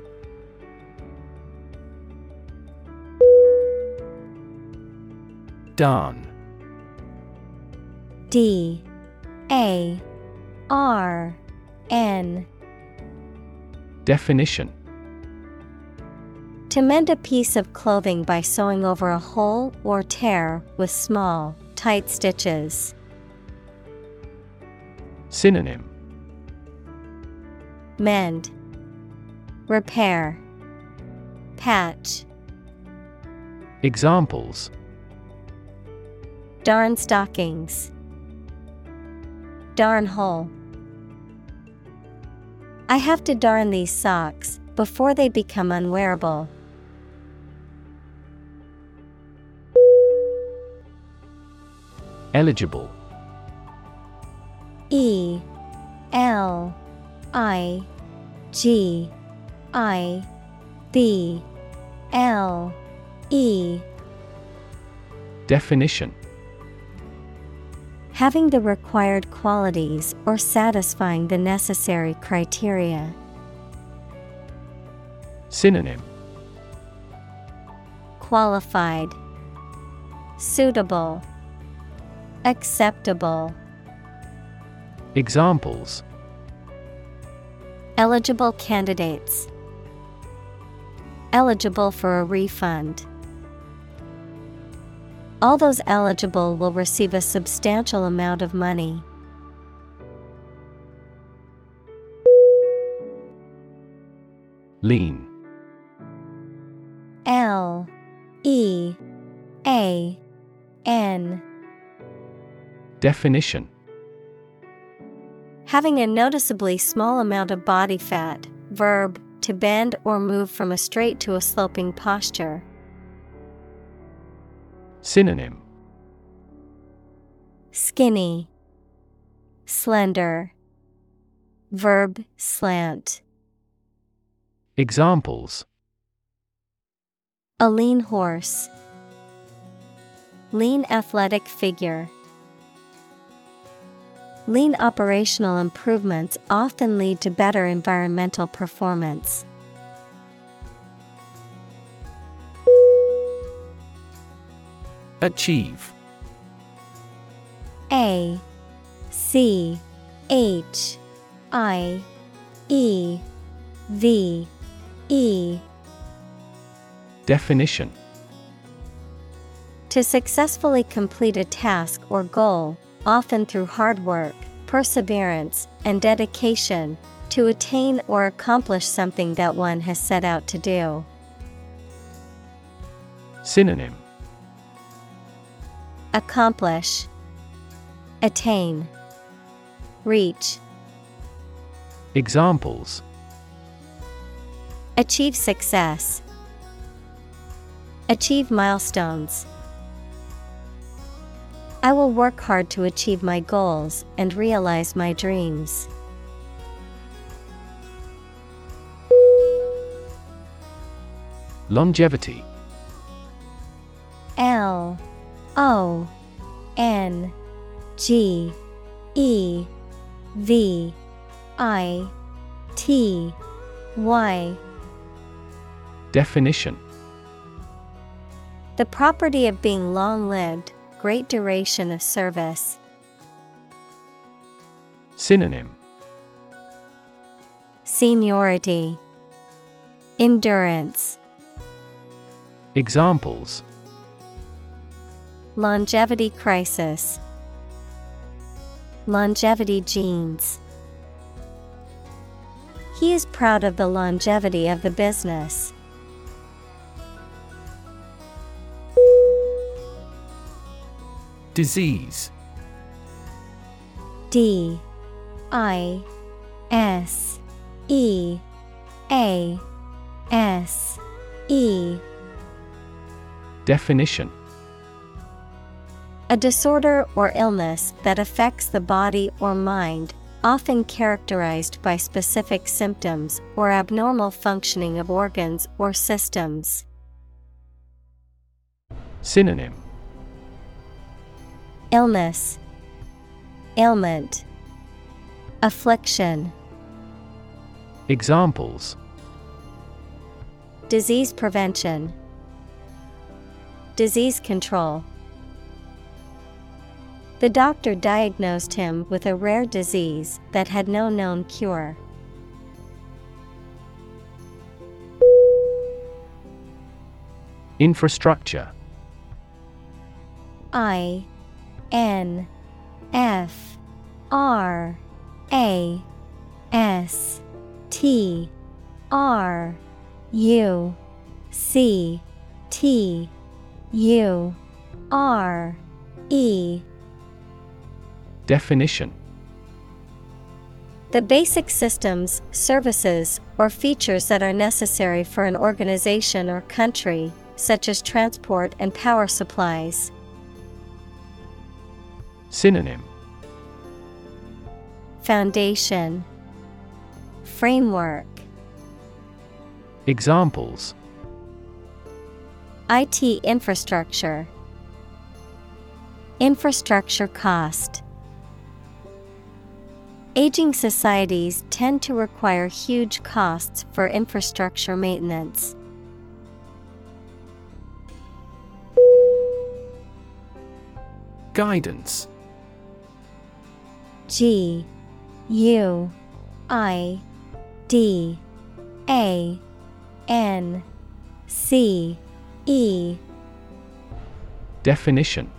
Darn D. A R N Definition To mend a piece of clothing by sewing over a hole or tear with small, tight stitches. Synonym Mend, Repair, Patch. Examples Darn stockings. Darn hole. I have to darn these socks before they become unwearable. Eligible. E L I G I B L E. Definition Having the required qualities or satisfying the necessary criteria. Synonym Qualified, Suitable, Acceptable. Examples Eligible candidates. Eligible for a refund. All those eligible will receive a substantial amount of money. Lean L E A N Definition Having a noticeably small amount of body fat, verb, to bend or move from a straight to a sloping posture. Synonym Skinny, Slender, Verb slant. Examples A lean horse, Lean athletic figure. Lean operational improvements often lead to better environmental performance. Achieve. A C H I E V E. Definition. To successfully complete a task or goal, often through hard work, perseverance, and dedication, to attain or accomplish something that one has set out to do. Synonym Accomplish, Attain, Reach, Examples. Achieve success, Achieve milestones. I will work hard to achieve my goals and realize my dreams. Longevity. L O N G E V I T Y. Definition. The property of being long lived, great duration of service. Synonym. Seniority, Endurance, Examples Longevity crisis, Longevity genes. He is proud of the longevity of the business. Disease D I S E A S E Definition A disorder or illness that affects the body or mind, often characterized by specific symptoms or abnormal functioning of organs or systems. Synonym. Illness, Ailment, Affliction, Examples. Disease prevention, Disease control. The doctor diagnosed him with a rare disease that had no known cure. Infrastructure I N F R A S T R U C T U R E Definition. The basic systems, services, or features that are necessary for an organization or country, such as transport and power supplies. Synonym. Foundation. Framework. Examples. IT infrastructure. Infrastructure cost Aging societies tend to require huge costs for infrastructure maintenance. Guidance. G U I D A N C E. Definition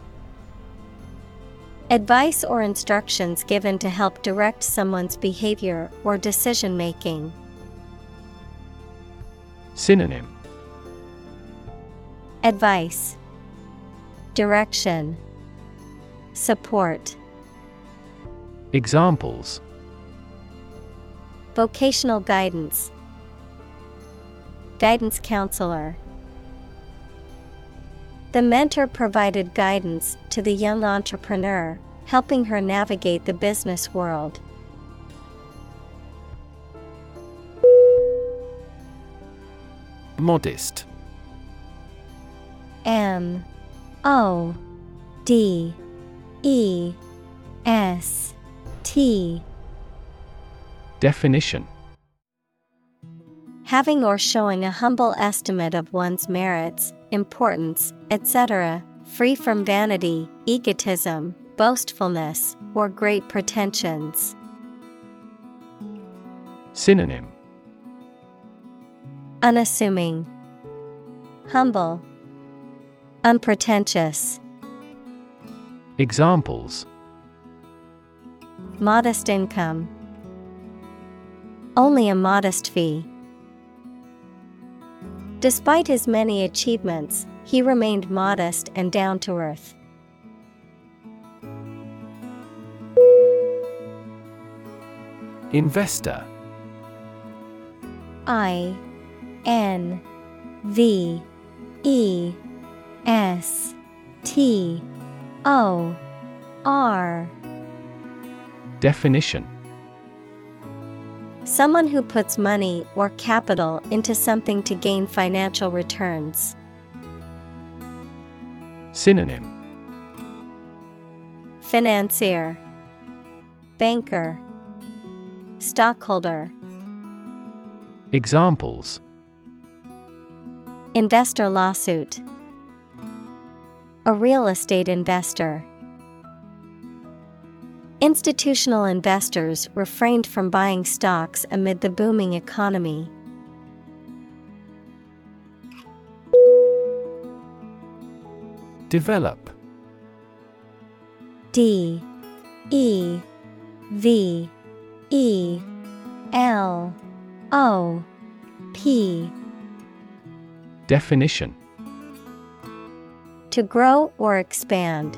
Advice or instructions given to help direct someone's behavior or decision making. Synonym. Advice. Direction. Support. Examples. Vocational guidance. Guidance counselor The mentor provided guidance to the young entrepreneur, helping her navigate the business world. Modest. M O D E S T. Definition Having or showing a humble estimate of one's merits, importance, etc., free from vanity, egotism, boastfulness, or great pretensions. Synonym Unassuming, Humble, Unpretentious. Examples Modest income. Only a modest fee. Despite his many achievements, he remained modest and down to earth. Investor. I N V E S T O R. Definition Someone who puts money or capital into something to gain financial returns. Synonym Financier, Banker, Stockholder. Examples Investor lawsuit. A real estate investor. Institutional investors refrained from buying stocks amid the booming economy. Develop. D E V E L O P. Definition. To grow or expand,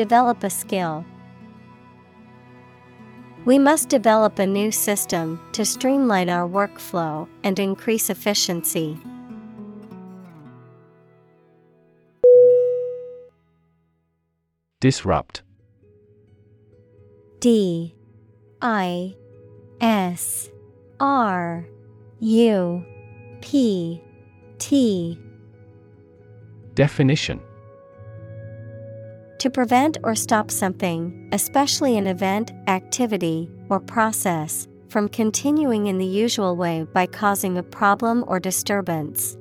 Develop a skill. We must develop a new system to streamline our workflow and increase efficiency. Disrupt. D. I. S. R. U. P. T. Definition To prevent or stop something, especially an event, activity, or process, from continuing in the usual way by causing a problem or disturbance.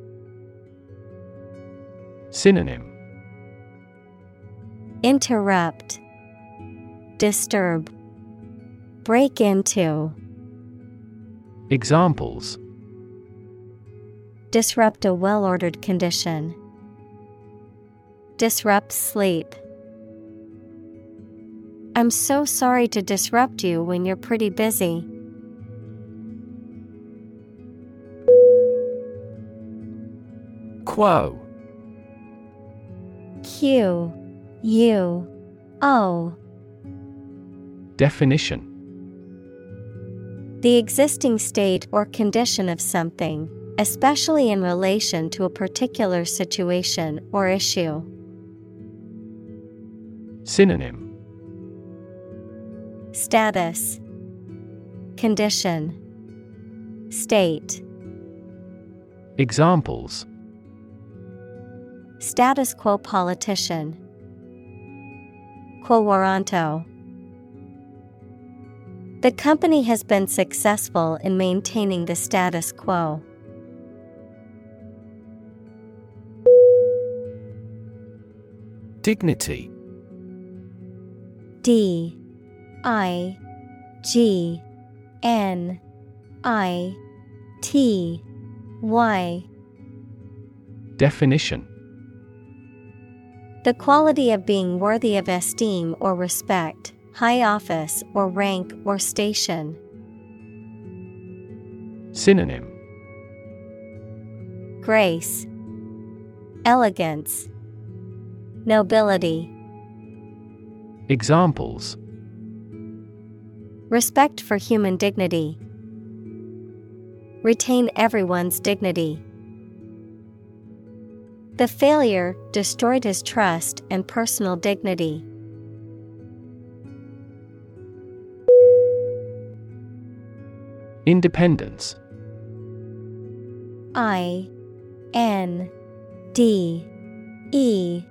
Synonym Interrupt, Disturb, Break into. Examples Disrupt a well ordered condition. Disrupt sleep. I'm so sorry to disrupt you when you're pretty busy. Quo. Q. U. O. Definition. The existing state or condition of something, especially in relation to a particular situation or issue. Synonym Status. Condition. State. Examples. Status quo politician. Quo warranto. The company has been successful in maintaining the status quo. Dignity. D I G N I T Y. Definition. The quality of being worthy of esteem or respect, high office or rank or station. Synonym. Grace, Elegance, Nobility. Examples Respect for human dignity. Retain everyone's dignity. The failure destroyed his trust and personal dignity. Independence I N D E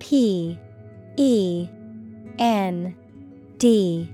P E N D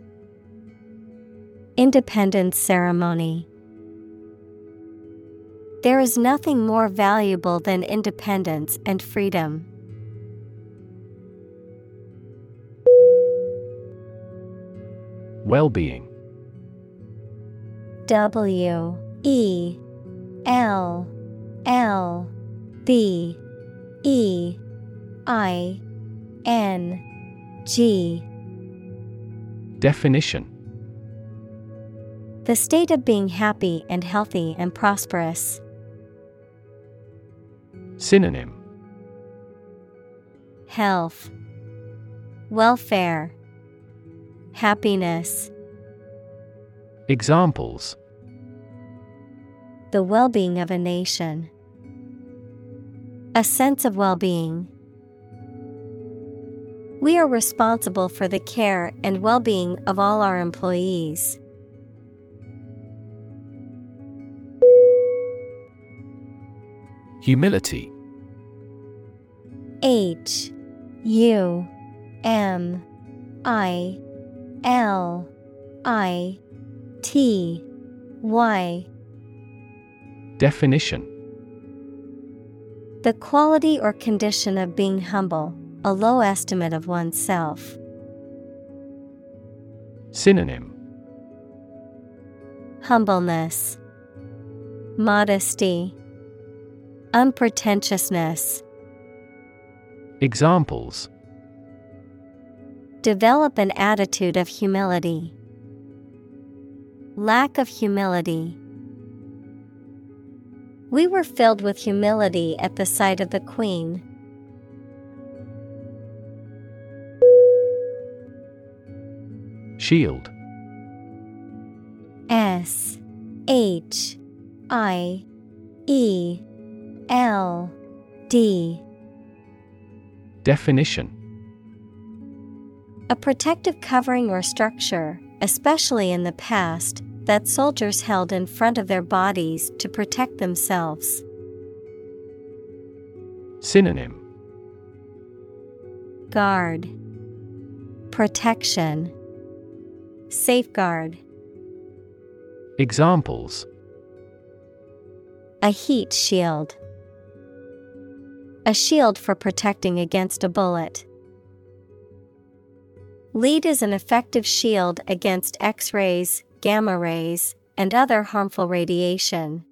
Independence ceremony. There is nothing more valuable than independence and freedom. Well-being W E L L B E I N G Definition The state of being happy and healthy and prosperous. Synonym Health, Welfare, Happiness. Examples The well being of a nation. A sense of well being. We are responsible for the care and well being of all our employees. Humility. H U M I L I T Y. Definition. The quality or condition of being humble, a low estimate of oneself. Synonym. Humbleness, Modesty, Unpretentiousness. Examples Develop an attitude of humility. Lack of humility. We were filled with humility at the sight of the Queen. Shield S H I E L D. Definition. A protective covering or structure, especially in the past, that soldiers held in front of their bodies to protect themselves. Synonym. Guard, Protection, Safeguard. Examples. A heat shield, a shield for protecting against a bullet. Lead is an effective shield against X rays, gamma rays, and other harmful radiation.